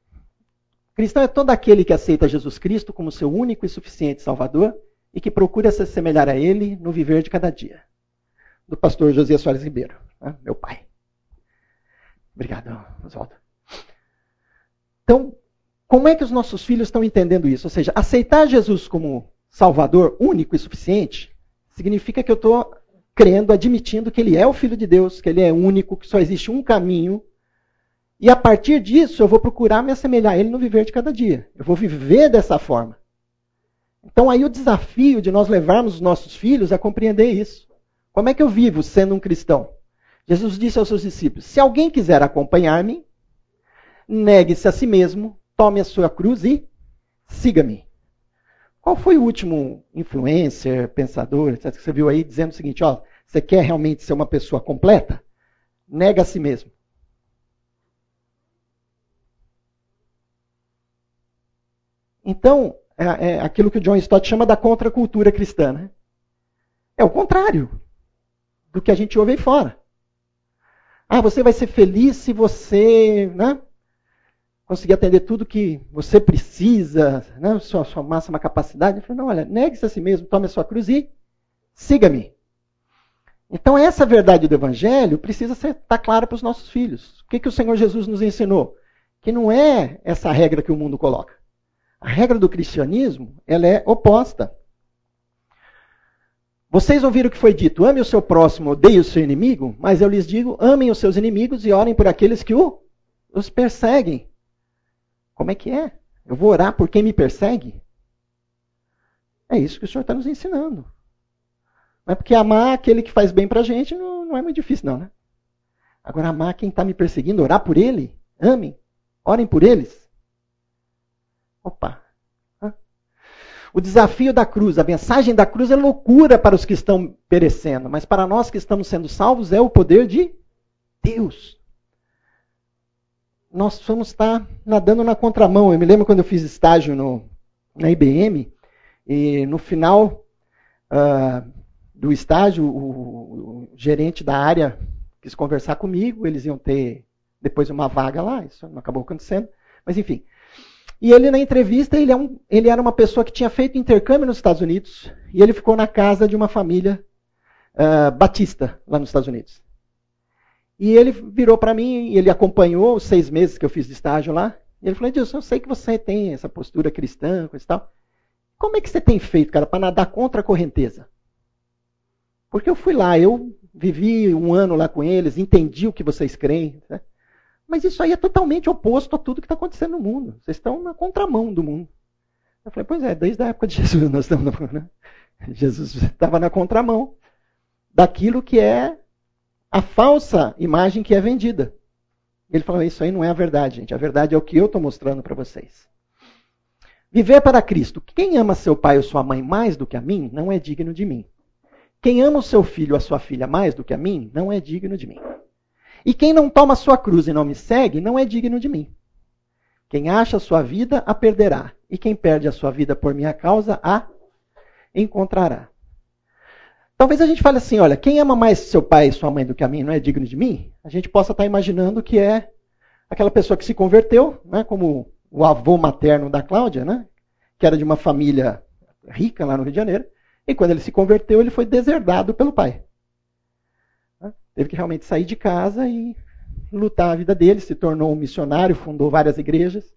Cristão é todo aquele que aceita Jesus Cristo como seu único e suficiente Salvador e que procura se assemelhar a Ele no viver de cada dia. Do pastor Josias Soares Ribeiro, né? meu pai. Obrigado, Oswaldo. Então, como é que os nossos filhos estão entendendo isso? Ou seja, aceitar Jesus como Salvador único e suficiente significa que eu estou crendo, admitindo que Ele é o Filho de Deus, que Ele é único, que só existe um caminho. E a partir disso eu vou procurar me assemelhar a Ele no viver de cada dia. Eu vou viver dessa forma. Então aí o desafio de nós levarmos os nossos filhos a compreender isso. Como é que eu vivo sendo um cristão? Jesus disse aos seus discípulos: Se alguém quiser acompanhar-me, negue-se a si mesmo, tome a sua cruz e siga-me. Qual foi o último influencer, pensador, etc., que você viu aí dizendo o seguinte: ó, você quer realmente ser uma pessoa completa? Nega a si mesmo. Então, é, é aquilo que o John Stott chama da contracultura cristã. Né? É o contrário do que a gente ouve aí fora. Ah, você vai ser feliz se você né, conseguir atender tudo que você precisa, né, sua, sua máxima capacidade. Ele falou, não, olha, negue-se a si mesmo, tome a sua cruz e siga-me. Então, essa verdade do Evangelho precisa estar tá clara para os nossos filhos. O que, que o Senhor Jesus nos ensinou? Que não é essa regra que o mundo coloca. A regra do cristianismo ela é oposta. Vocês ouviram o que foi dito: ame o seu próximo, odeie o seu inimigo, mas eu lhes digo: amem os seus inimigos e orem por aqueles que o, os perseguem. Como é que é? Eu vou orar por quem me persegue? É isso que o Senhor está nos ensinando. Não é porque amar aquele que faz bem para a gente não, não, é muito difícil, não, né? Agora, amar quem está me perseguindo, orar por ele, amem, orem por eles. Opa! O desafio da cruz, a mensagem da cruz é loucura para os que estão perecendo, mas para nós que estamos sendo salvos é o poder de Deus nós vamos estar nadando na contramão. Eu me lembro quando eu fiz estágio no, na IBM, e no final uh, do estágio, o, o, gerente da área quis conversar comigo, eles iam ter depois uma vaga lá, isso não acabou acontecendo, mas enfim. E ele, na entrevista, ele, é um, ele era uma pessoa que tinha feito intercâmbio nos Estados Unidos, e ele ficou na casa de uma família uh, batista lá nos Estados Unidos. E ele virou para mim, ele acompanhou os seis meses que eu fiz de estágio lá. E ele falou: Edilson, eu sei que você tem essa postura cristã, coisa e tal. Como é que você tem feito, cara, para nadar contra a correnteza? Porque eu fui lá, eu vivi um ano lá com eles, entendi o que vocês creem. Né? Mas isso aí é totalmente oposto a tudo que está acontecendo no mundo. Vocês estão na contramão do mundo. Eu falei, pois é, desde a época de (laughs) Jesus nós estamos. Né? Jesus estava na contramão daquilo que é a falsa imagem que é vendida. Ele falou: Isso aí não é a verdade, gente. A verdade é o que eu estou mostrando para vocês. Viver para Cristo. Quem ama seu pai ou sua mãe mais do que a mim, não é digno de mim. Quem ama o seu filho ou a sua filha mais do que a mim, não é digno de mim. E quem não toma sua cruz e não me segue, não é digno de mim. Quem acha sua vida, a perderá. E quem perde a sua vida por minha causa, a encontrará. Talvez a gente fale assim, olha, quem ama mais seu pai e sua mãe do que a mim não é digno de mim? A gente possa estar imaginando que é aquela pessoa que se converteu, né, como o avô materno da Cláudia, né, que era de uma família rica lá no Rio de Janeiro, e quando ele se converteu, ele foi deserdado pelo pai. Teve que realmente sair de casa e lutar a vida dele, se tornou um missionário, fundou várias igrejas.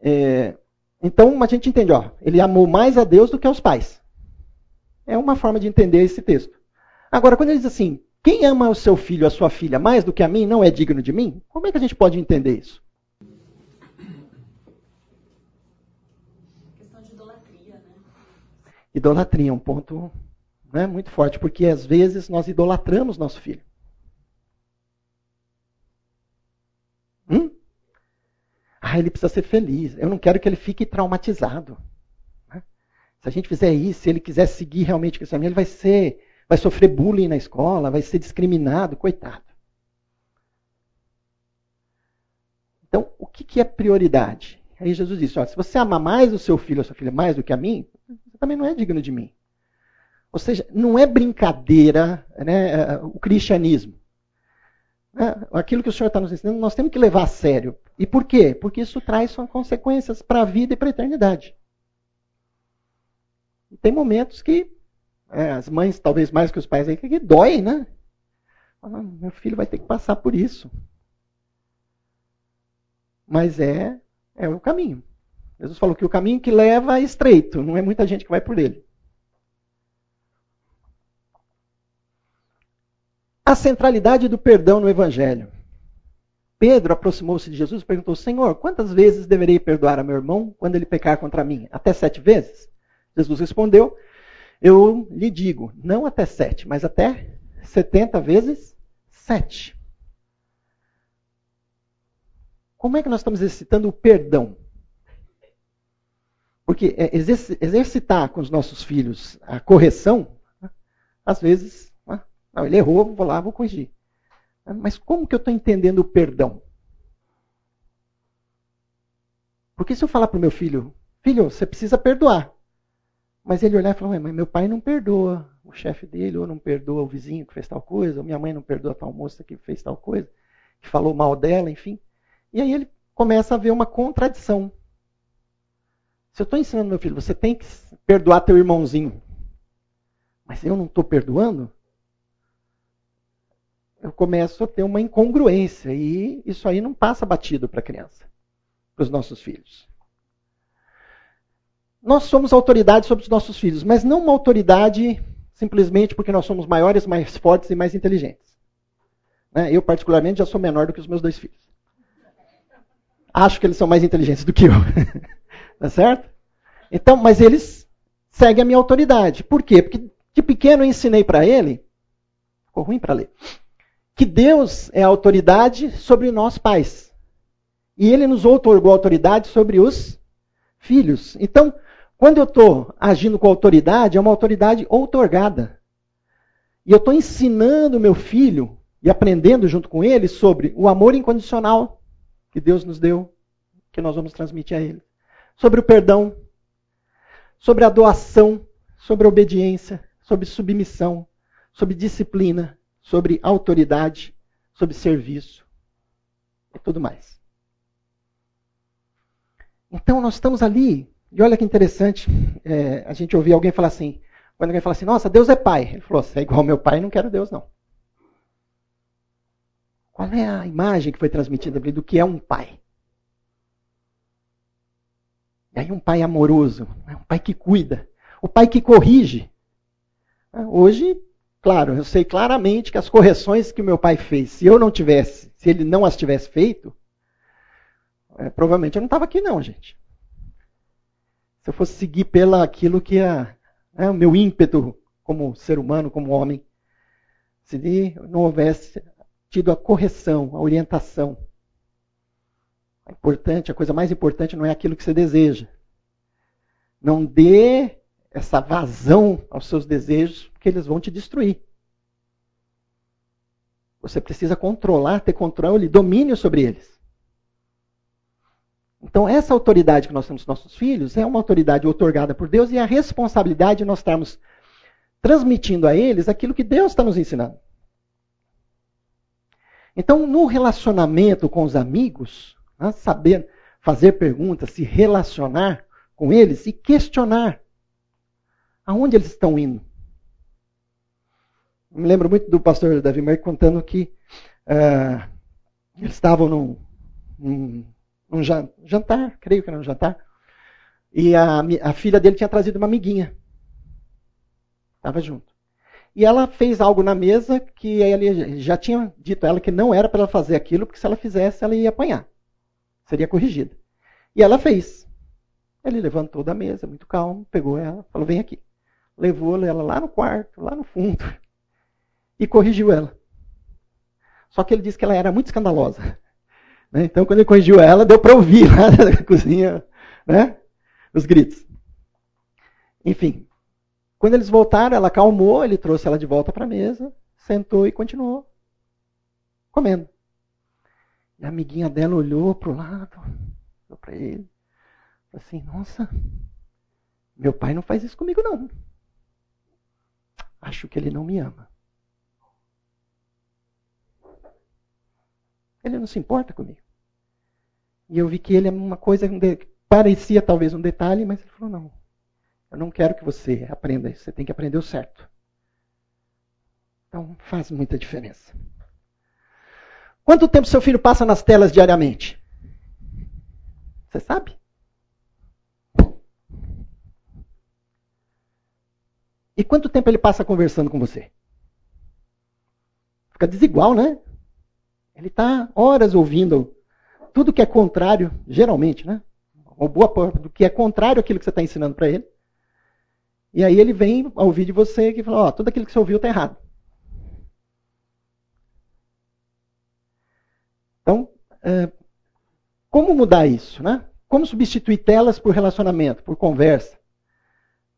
É, então a gente entende, ó, ele amou mais a Deus do que aos pais. É uma forma de entender esse texto. Agora, quando ele diz assim, quem ama o seu filho, a sua filha, mais do que a mim, não é digno de mim, como é que a gente pode entender isso? Questão de idolatria, né? Idolatria é um ponto né, muito forte, porque às vezes nós idolatramos nosso filho. Hum? Ah, ele precisa ser feliz. Eu não quero que ele fique traumatizado. Né? Se a gente fizer isso, se ele quiser seguir realmente esse caminho, ele vai ser, vai sofrer bullying na escola, vai ser discriminado, coitado. Então, o que, que é prioridade? Aí Jesus disse: ó, se você ama mais o seu filho ou sua filha mais do que a mim, você também não é digno de mim. Ou seja, não é brincadeira né, o cristianismo. É, aquilo que o Senhor está nos ensinando, nós temos que levar a sério. E por quê? Porque isso traz consequências para a vida e para a eternidade. E tem momentos que é, as mães, talvez mais que os pais, aí, que dói, né? Ah, meu filho vai ter que passar por isso. Mas é, é o caminho. Jesus falou que o caminho que leva é estreito, não é muita gente que vai por ele. A centralidade do perdão no Evangelho. Pedro aproximou-se de Jesus e perguntou: Senhor, quantas vezes deverei perdoar a meu irmão quando ele pecar contra mim? Até sete vezes? Jesus respondeu: Eu lhe digo, não até sete, mas até setenta vezes sete. Como é que nós estamos exercitando o perdão? Porque é, exercitar com os nossos filhos a correção, às vezes não, ele errou, vou lá, vou corrigir. Mas como que eu estou entendendo o perdão? Porque se eu falar para o meu filho, filho, você precisa perdoar. Mas ele olhar e falar, mas meu pai não perdoa o chefe dele, ou não perdoa o vizinho que fez tal coisa, ou minha mãe não perdoa a tal moça que fez tal coisa, que falou mal dela, enfim. E aí ele começa a ver uma contradição. Se eu estou ensinando meu filho, você tem que perdoar teu irmãozinho, mas eu não estou perdoando, eu começo a ter uma incongruência e isso aí não passa batido para a criança, para os nossos filhos. Nós somos autoridade sobre os nossos filhos, mas não uma autoridade simplesmente porque nós somos maiores, mais fortes e mais inteligentes. Né? Eu, particularmente, já sou menor do que os meus dois filhos. Acho que eles são mais inteligentes do que eu. (laughs) tá certo? Então, mas eles seguem a minha autoridade. Por quê? Porque de pequeno eu ensinei para ele. Ficou ruim para ler que Deus é a autoridade sobre nós pais. E ele nos outorgou autoridade sobre os filhos. Então, quando eu estou agindo com autoridade, é uma autoridade outorgada. E eu estou ensinando meu filho e aprendendo junto com ele sobre o amor incondicional que Deus nos deu, que nós vamos transmitir a ele. Sobre o perdão, sobre a doação, sobre a obediência, sobre submissão, sobre disciplina, sobre autoridade, sobre serviço e tudo mais. Então nós estamos ali, e olha que interessante, é, a gente ouvir alguém falar assim, quando alguém fala assim, nossa, Deus é pai. Ele falou, você é igual ao meu pai, não quero Deus não. Qual é a imagem que foi transmitida do que é um pai? E aí um pai amoroso, né, um pai que cuida, o pai que corrige. Hoje Claro, eu sei claramente que as correções que meu pai fez, se eu não tivesse, se ele não as tivesse feito, é, provavelmente eu não estava aqui não, gente. Se eu fosse seguir pela aquilo que é, é o meu ímpeto como ser humano, como homem, se não houvesse tido a correção, a orientação. A importante, a coisa mais importante não é aquilo que você deseja. Não dê essa vazão aos seus desejos, porque eles vão te destruir. Você precisa controlar, ter controle, domínio sobre eles. Então, essa autoridade que nós temos nos nossos filhos é uma autoridade otorgada por Deus e a responsabilidade de nós estarmos transmitindo a eles aquilo que Deus está nos ensinando. Então, no relacionamento com os amigos, né, saber fazer perguntas, se relacionar com eles e questionar aonde eles estão indo. Me lembro muito do pastor Davi Mer contando que uh, eles estavam num, num, num, jantar, creio que era um jantar, e a, a filha dele tinha trazido uma amiguinha. Estava junto. E ela fez algo na mesa que ele já tinha dito a ela que não era para ela fazer aquilo, porque se ela fizesse, ela ia apanhar. Seria corrigida. E ela fez. Ele levantou da mesa, muito calmo, pegou ela, falou: Vem aqui levou ela lá no quarto, lá no fundo, e corrigiu ela. Só que ele disse que ela era muito escandalosa. (laughs) Né? Então, quando ele corrigiu ela, deu para ouvir lá (laughs) na cozinha né? os gritos. Enfim, quando eles voltaram, ela acalmou, ele trouxe ela de volta para a mesa, sentou e continuou comendo. E a amiguinha dela olhou para o lado, olhou para ele, falou assim: Nossa, meu pai não faz isso comigo, não. Acho que ele não me ama. Ele não se importa comigo. E eu vi que ele é uma coisa que parecia talvez um detalhe, mas ele falou: Não, eu não quero que você aprenda isso, você tem que aprender o certo. Então faz muita diferença. Quanto tempo seu filho passa nas telas diariamente? Você sabe? E quanto tempo ele passa conversando com você? Fica desigual, né? Ele está horas ouvindo tudo que é contrário, geralmente, né? Uma boa parte do que é contrário àquilo que você está ensinando para ele. E aí ele vem ouvir de você e fala, ó, oh, tudo aquilo que você ouviu está errado. Então, é, como mudar isso? Né? Como substituir telas por relacionamento, por conversa?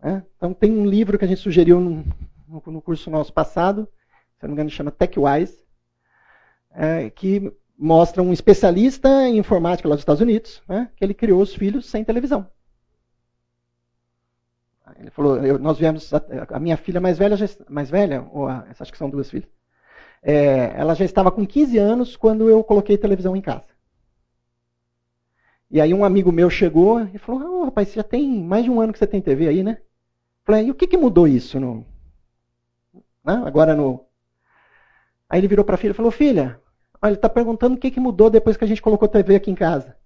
Né? Então, tem um livro que a gente sugeriu no, no curso nosso passado, se não me engano, chama TechWise, é, que mostra um especialista em informática lá dos Estados Unidos, né, que ele criou os filhos sem televisão. Ele falou, eu, nós viemos, a, a, minha filha mais velha, mais velha, ou a, acho que são duas filhas, é, ela já estava com 15 anos quando eu coloquei televisão em casa. E aí um amigo meu chegou e falou, oh, rapaz, você já tem mais de um ano que você tem TV aí, né? Eu falei, e o que, que mudou isso? No, né? Agora no... Aí ele virou para a filha e falou, filha, olha, ele está perguntando o que, que mudou depois que a gente colocou TV aqui em casa.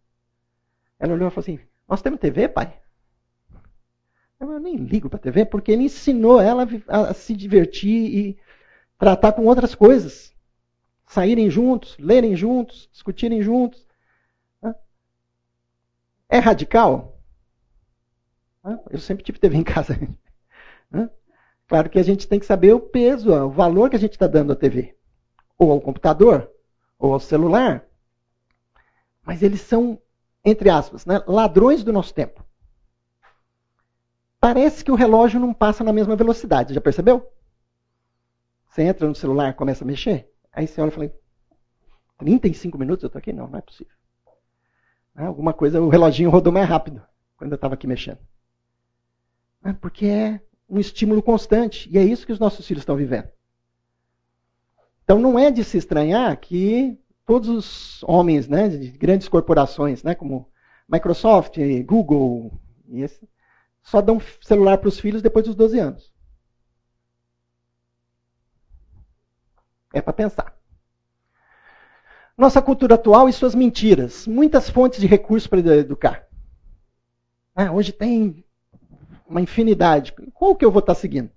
Ela olhou e falou assim, nós temos TV, pai? Eu nem ligo para TV, porque ele ensinou ela a, se divertir e tratar com outras coisas. Saírem juntos, lerem juntos, discutirem juntos. É radical? Eu sempre tive TV em casa. (laughs) Claro que a gente tem que saber o peso, o valor que a gente está dando à TV. Ou ao computador, ou ao celular. Mas eles são, entre aspas, né, ladrões do nosso tempo parece que o relógio não passa na mesma velocidade. Já percebeu? Você entra no celular, começa a mexer, aí você olha e fala: 35 minutos eu estou aqui? Não, não é possível. Ah, alguma coisa, o reloginho rodou mais rápido quando eu estava aqui mexendo. Ah, porque é um estímulo constante. E é isso que os nossos filhos estão vivendo. Então não é de se estranhar que todos os homens né, de grandes corporações, né, como Microsoft, Google, esse, só dão celular para os filhos depois dos 12 anos. É para pensar. Nossa cultura atual e suas mentiras. Muitas fontes de recursos para educar. Ah, hoje tem uma infinidade. Qual que eu vou estar seguindo?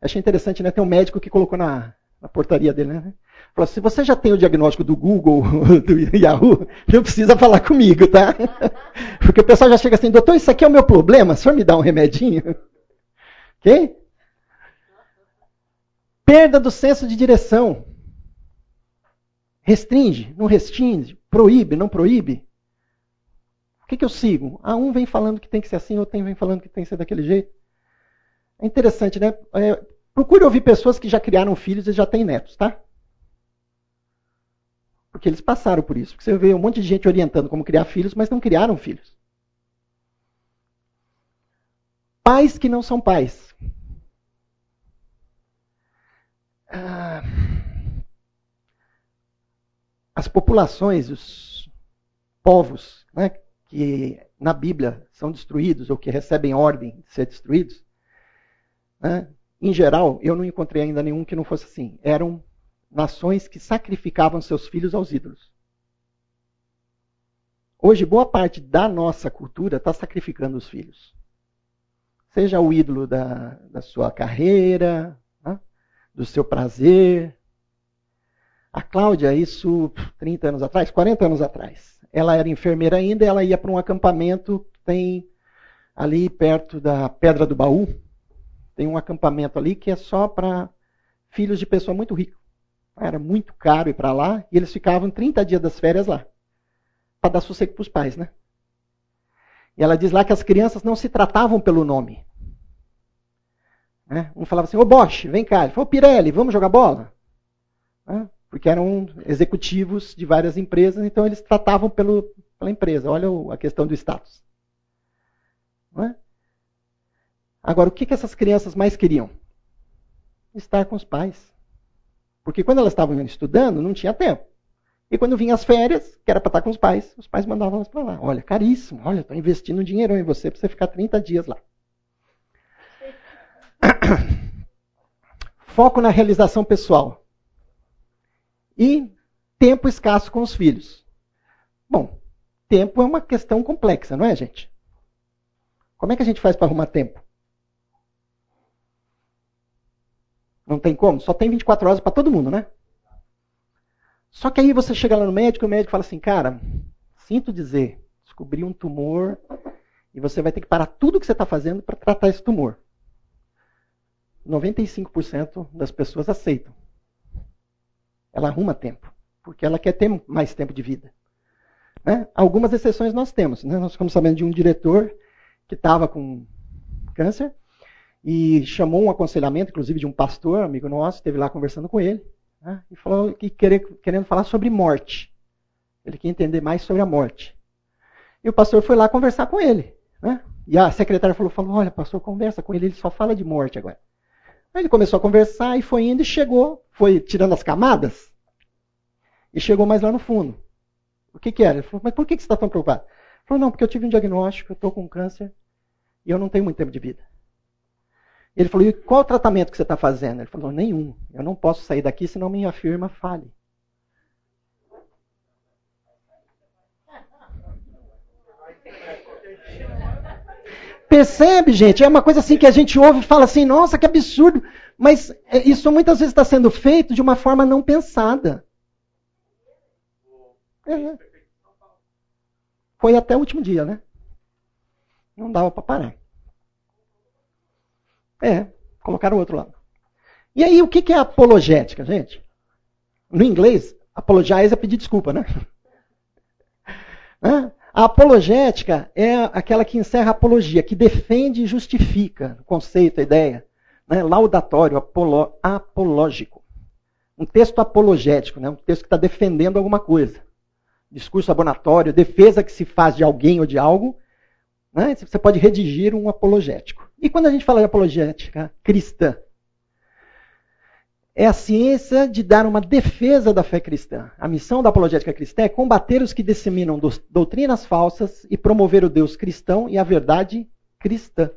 Achei interessante, né? Tem um médico que colocou na, na portaria dele, né? Falou, se você já tem o diagnóstico do Google, (laughs) do Yahoo, não precisa falar comigo, tá? (laughs) Porque o pessoal já chega assim, doutor, isso aqui é o meu problema, o senhor me dá um remedinho? (laughs) Ok? Perda do senso de direção. Restringe, não restringe, proíbe, não proíbe. O que, que eu sigo? Ah, um vem falando que tem que ser assim, outro vem falando que tem que ser daquele jeito. É interessante, né? É, procure ouvir pessoas que já criaram filhos e já têm netos, tá? Porque eles passaram por isso. Porque você vê um monte de gente orientando como criar filhos, mas não criaram filhos. Pais que não são pais. Ah, as populações, os povos né, que na Bíblia são destruídos ou que recebem ordem de ser destruídos, né, em geral, eu não encontrei ainda nenhum que não fosse assim. Eram nações que sacrificavam seus filhos aos ídolos. Hoje, boa parte da nossa cultura está sacrificando os filhos. Seja o ídolo da, da sua carreira, né? do seu prazer. A Cláudia, isso 30 anos atrás, 40 anos atrás, ela era enfermeira ainda, ela ia para um acampamento tem ali perto da Pedra do Baú. Tem um acampamento ali que é só para filhos de pessoa muito rica. Era muito caro ir para lá e eles ficavam 30 dias das férias lá. para dar sossego para os pais, né? E ela diz lá que as crianças não se tratavam pelo nome. Né? Um falava assim, ô Bosch, vem cá. Ele falou, Pirelli, vamos jogar bola? Né? Porque eram executivos de várias empresas, então eles tratavam pelo, pela empresa. Olha a questão do status. É? Agora, o que, que essas crianças mais queriam? Estar com os pais. Porque quando elas estavam estudando, não tinha tempo. E quando vinha as férias, que era para estar com os pais, os pais mandavam elas para lá. Olha, caríssimo, olha, estou investindo dinheiro em você para você ficar 30 dias lá. (coughs) Foco na realização pessoal. E tempo escasso com os filhos. Bom, tempo é uma questão complexa, não é, gente? Como é que a gente faz para arrumar tempo? Não tem como? Só tem 24 horas para todo mundo, né? Só que aí você chega lá no médico e o médico fala assim, cara, sinto dizer, descobri um tumor e você vai ter que parar tudo que você está fazendo para tratar esse tumor. 95% das pessoas aceitam. Ela arruma tempo, porque ela quer ter mais tempo de vida. Né? Algumas exceções nós temos. Né? Nós ficamos sabendo de um diretor que estava com câncer e chamou um aconselhamento, inclusive de um pastor, amigo nosso, esteve lá conversando com ele, né? e falou que querendo falar sobre morte. Ele quer entender mais sobre a morte. E o pastor foi lá conversar com ele. Né? E a secretária falou, falou, olha, pastor, conversa com ele, ele só fala de morte agora. Aí ele começou a conversar e foi indo e chegou, foi tirando as camadas e chegou mais lá no fundo. O que, que era? Ele falou, mas por que, que você está tão preocupado? Ele falou, não, porque eu tive um diagnóstico, eu estou com câncer e eu não tenho muito tempo de vida. Ele falou, e qual o tratamento que você está fazendo? Ele falou, nenhum. Eu não posso sair daqui senão minha firma fale. Percebe, gente? É uma coisa assim que a gente ouve e fala assim, nossa, que absurdo. Mas é, isso muitas vezes está sendo feito de uma forma não pensada. É. Foi até o último dia, né? Não dava para parar. É, colocaram o outro lado. E aí, o que é apologética, gente? No inglês, apologize é pedir desculpa, né? (laughs) A apologética é aquela que encerra a apologia, que defende e justifica o conceito, a ideia. Né? Laudatório, apolo, apológico. Um texto apologético, né? um texto que está defendendo alguma coisa. Discurso abonatório, defesa que se faz de alguém ou de algo. Né? Você pode redigir um apologético. E quando a gente fala de apologética cristã, é a ciência de dar uma defesa da fé cristã. A missão da apologética cristã é combater os que disseminam doutrinas falsas e promover o Deus cristão e a verdade cristã.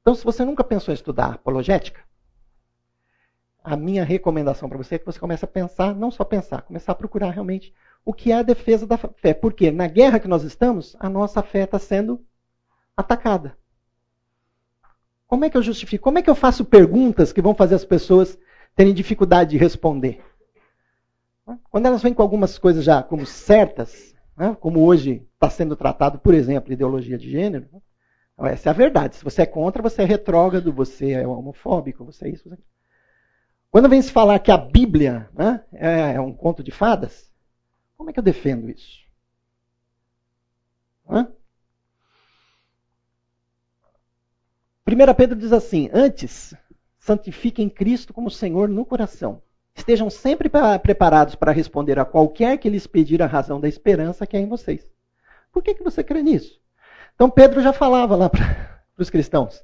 Então, se você nunca pensou em estudar apologética, a minha recomendação para você é que você comece a pensar, não só pensar, começar a procurar realmente o que é a defesa da fé. Porque na guerra que nós estamos, a nossa fé está sendo atacada. Como é que eu justifico? Como é que eu faço perguntas que vão fazer as pessoas terem dificuldade de responder. Quando elas vêm com algumas coisas já como certas, né, como hoje está sendo tratado, por exemplo, ideologia de gênero, então essa é a verdade. Se você é contra, você é retrógrado, você é homofóbico, você é isso. Você... Quando vem se falar que a Bíblia né, é um conto de fadas, como é que eu defendo isso? Hã? 1 Pedro diz assim: Antes, santifiquem Cristo como Senhor no coração. Estejam sempre preparados para responder a qualquer que lhes pedir a razão da esperança que é em vocês. Por que, que você crê nisso? Então Pedro já falava lá para (laughs) os cristãos,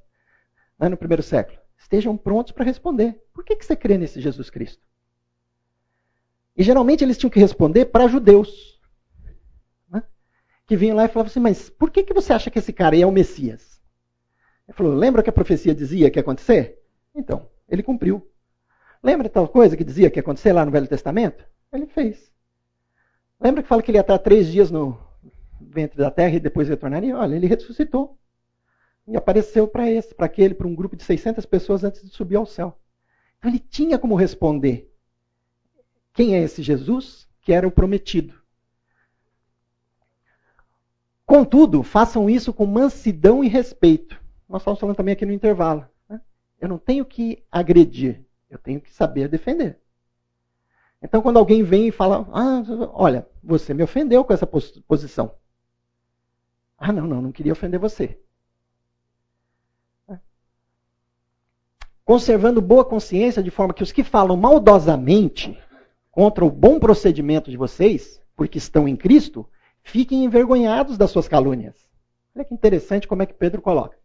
né, no primeiro século. Estejam prontos para responder. Por que, que você crê nesse Jesus Cristo? E geralmente eles tinham que responder para judeus. Né, que vinham lá e falavam assim, mas por que, que você acha que esse cara aí é o Messias? Ele falou, lembra que a profecia dizia que ia acontecer? Então, ele cumpriu. Lembra tal coisa que dizia que ia acontecer lá no Velho Testamento? Ele fez. Lembra que fala que ele ia estar três dias no ventre da terra e depois retornaria? Olha, ele ressuscitou. E apareceu para esse, para aquele, para um grupo de 600 pessoas antes de subir ao céu. Então ele tinha como responder. Quem é esse Jesus? Que era o prometido. Contudo, façam isso com mansidão e respeito. Nós estamos falando também aqui no intervalo. Eu não tenho que agredir, eu tenho que saber defender. Então, quando alguém vem e fala, ah, olha, você me ofendeu com essa posição. Ah, não, não, não queria ofender você. Conservando boa consciência, de forma que os que falam maldosamente contra o bom procedimento de vocês, porque estão em Cristo, fiquem envergonhados das suas calúnias. Olha que interessante como é que Pedro coloca.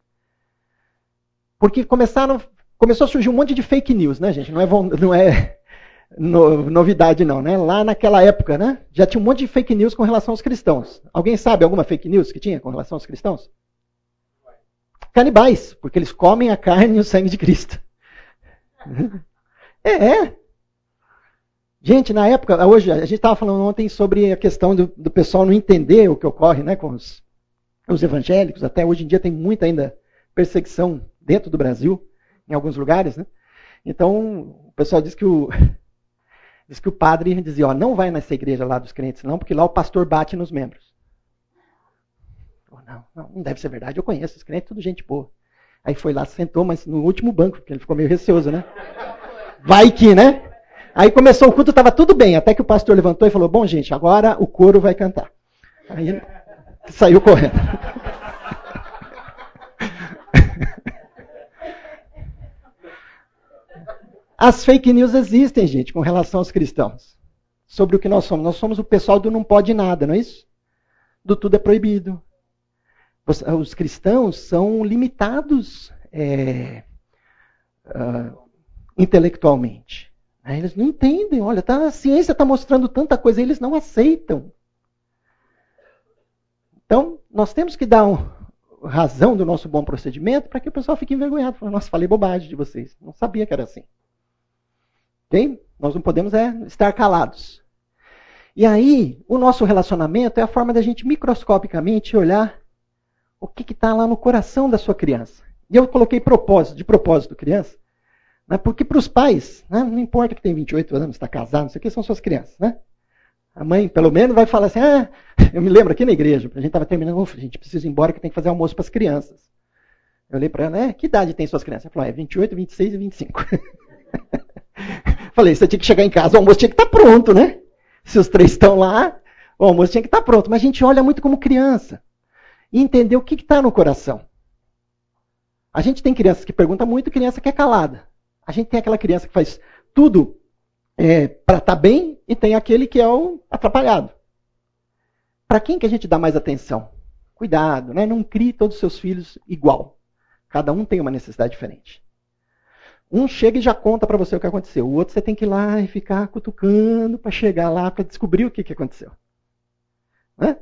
Porque começaram, começou a surgir um monte de fake news, né, gente? Não é, não é (laughs) no, novidade, não, né? Lá naquela época, né? Já tinha um monte de fake news com relação aos cristãos. Alguém sabe alguma fake news que tinha com relação aos cristãos? Canibais, porque eles comem a carne e o sangue de Cristo. (laughs) É, é. Gente, na época, hoje, a gente estava falando ontem sobre a questão do, do, pessoal não entender o que ocorre né, com os, os evangélicos. Até hoje em dia tem muita ainda perseguição dentro do Brasil, em alguns lugares. Né? Então, o pessoal diz que o, (laughs) diz que o padre dizia, ó, não vai nessa igreja lá dos crentes, não, porque lá o pastor bate nos membros. Não, não, não deve ser verdade, eu conheço os crentes, tudo gente boa. Aí foi lá, sentou, mas no último banco, porque ele ficou meio receoso, né? Vai que, né? Aí começou o culto, estava tudo bem, até que o pastor levantou e falou: Bom, gente, agora o coro vai cantar. Aí saiu correndo. As fake news existem, gente, com relação aos cristãos. Sobre o que nós somos. Nós somos o pessoal do não pode nada, não é isso? Do tudo é proibido. Os cristãos são limitados é, uh, intelectualmente. Né? Eles não entendem, olha, tá, a ciência está mostrando tanta coisa, eles não aceitam. Então, nós temos que dar um, razão do nosso bom procedimento para que o pessoal fique envergonhado. Fala, Nossa, falei bobagem de vocês. Não sabia que era assim. Ok? Nós não podemos é, estar calados. E aí, o nosso relacionamento é a forma da gente microscopicamente olhar o que está lá no coração da sua criança. E eu coloquei propósito, de propósito, criança, né? Porque para os pais, né? não importa que tem 28 anos, está casado, não sei o que, são suas crianças. Né? A mãe, pelo menos, vai falar assim: ah, (laughs) eu me lembro aqui na igreja, a gente estava terminando, a gente precisa ir embora que tem que fazer almoço para as crianças. Eu olhei para ela, é, que idade tem suas crianças? Ela falou, é 28, 26 e 25. (laughs) Falei, você tinha que chegar em casa, o almoço tinha que estar tá pronto, né? Se os três estão lá, o almoço tinha que estar tá pronto. Mas a gente olha muito como criança. E entender o que está no coração. A gente tem crianças que perguntam muito criança que é calada. A gente tem aquela criança que faz tudo é, para estar tá bem e tem aquele que é o atrapalhado. Para quem que a gente dá mais atenção? Cuidado, né? não crie todos os seus filhos igual. Cada um tem uma necessidade diferente. Um chega e já conta para você o que aconteceu. O outro você tem que ir lá e ficar cutucando para chegar lá para descobrir o que, que aconteceu. Né?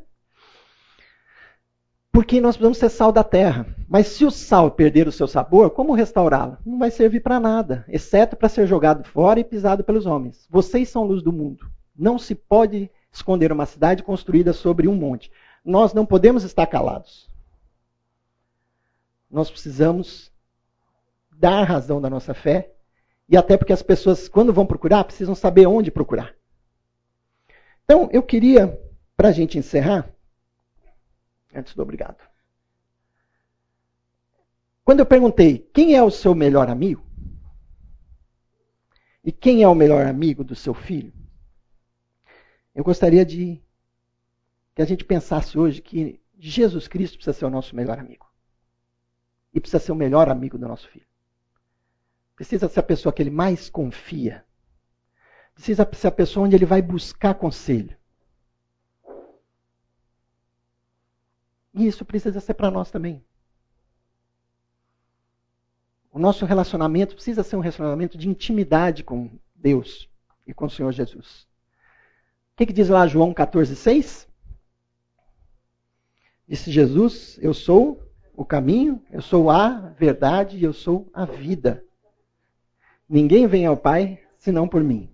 Porque nós precisamos ser sal da terra. Mas se o sal perder o seu sabor, como restaurá-lo? Não vai servir para nada, exceto para ser jogado fora e pisado pelos homens. Vocês são luz do mundo. Não se pode esconder uma cidade construída sobre um monte. Nós não podemos estar calados. Nós precisamos dar razão da nossa fé, e até porque as pessoas, quando vão procurar, precisam saber onde procurar. Então, eu queria, para a gente encerrar, antes do obrigado. Quando eu perguntei quem é o seu melhor amigo e quem é o melhor amigo do seu filho, eu gostaria de que a gente pensasse hoje que Jesus Cristo precisa ser o nosso melhor amigo. E precisa ser o melhor amigo do nosso filho. Precisa ser a pessoa que ele mais confia. Precisa ser a pessoa onde ele vai buscar conselho. E isso precisa ser para nós também. O nosso relacionamento precisa ser um relacionamento de intimidade com Deus e com o Senhor Jesus. O que, que diz lá João 14,6? Disse Jesus: Eu sou o caminho, eu sou a verdade e eu sou a vida. Ninguém vem ao Pai senão por mim.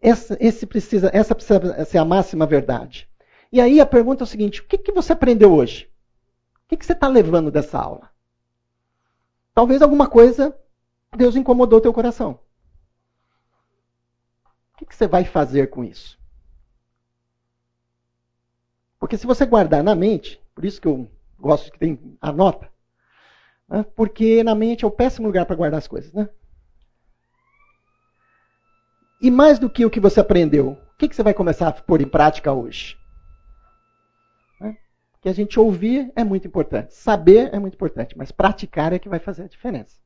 Essa, precisa, essa precisa ser a máxima verdade. E aí a pergunta é o seguinte: o que, que você aprendeu hoje? O que, que você está levando dessa aula? Talvez alguma coisa Deus incomodou teu coração. O que, que você vai fazer com isso? Porque se você guardar na mente, por isso que eu gosto que tem anota, né? porque na mente é o péssimo lugar para guardar as coisas, né? E mais do que o que você aprendeu, o que, que você vai começar a pôr em prática hoje? Né? Que a gente ouvir é muito importante, saber é muito importante, mas praticar é que vai fazer a diferença.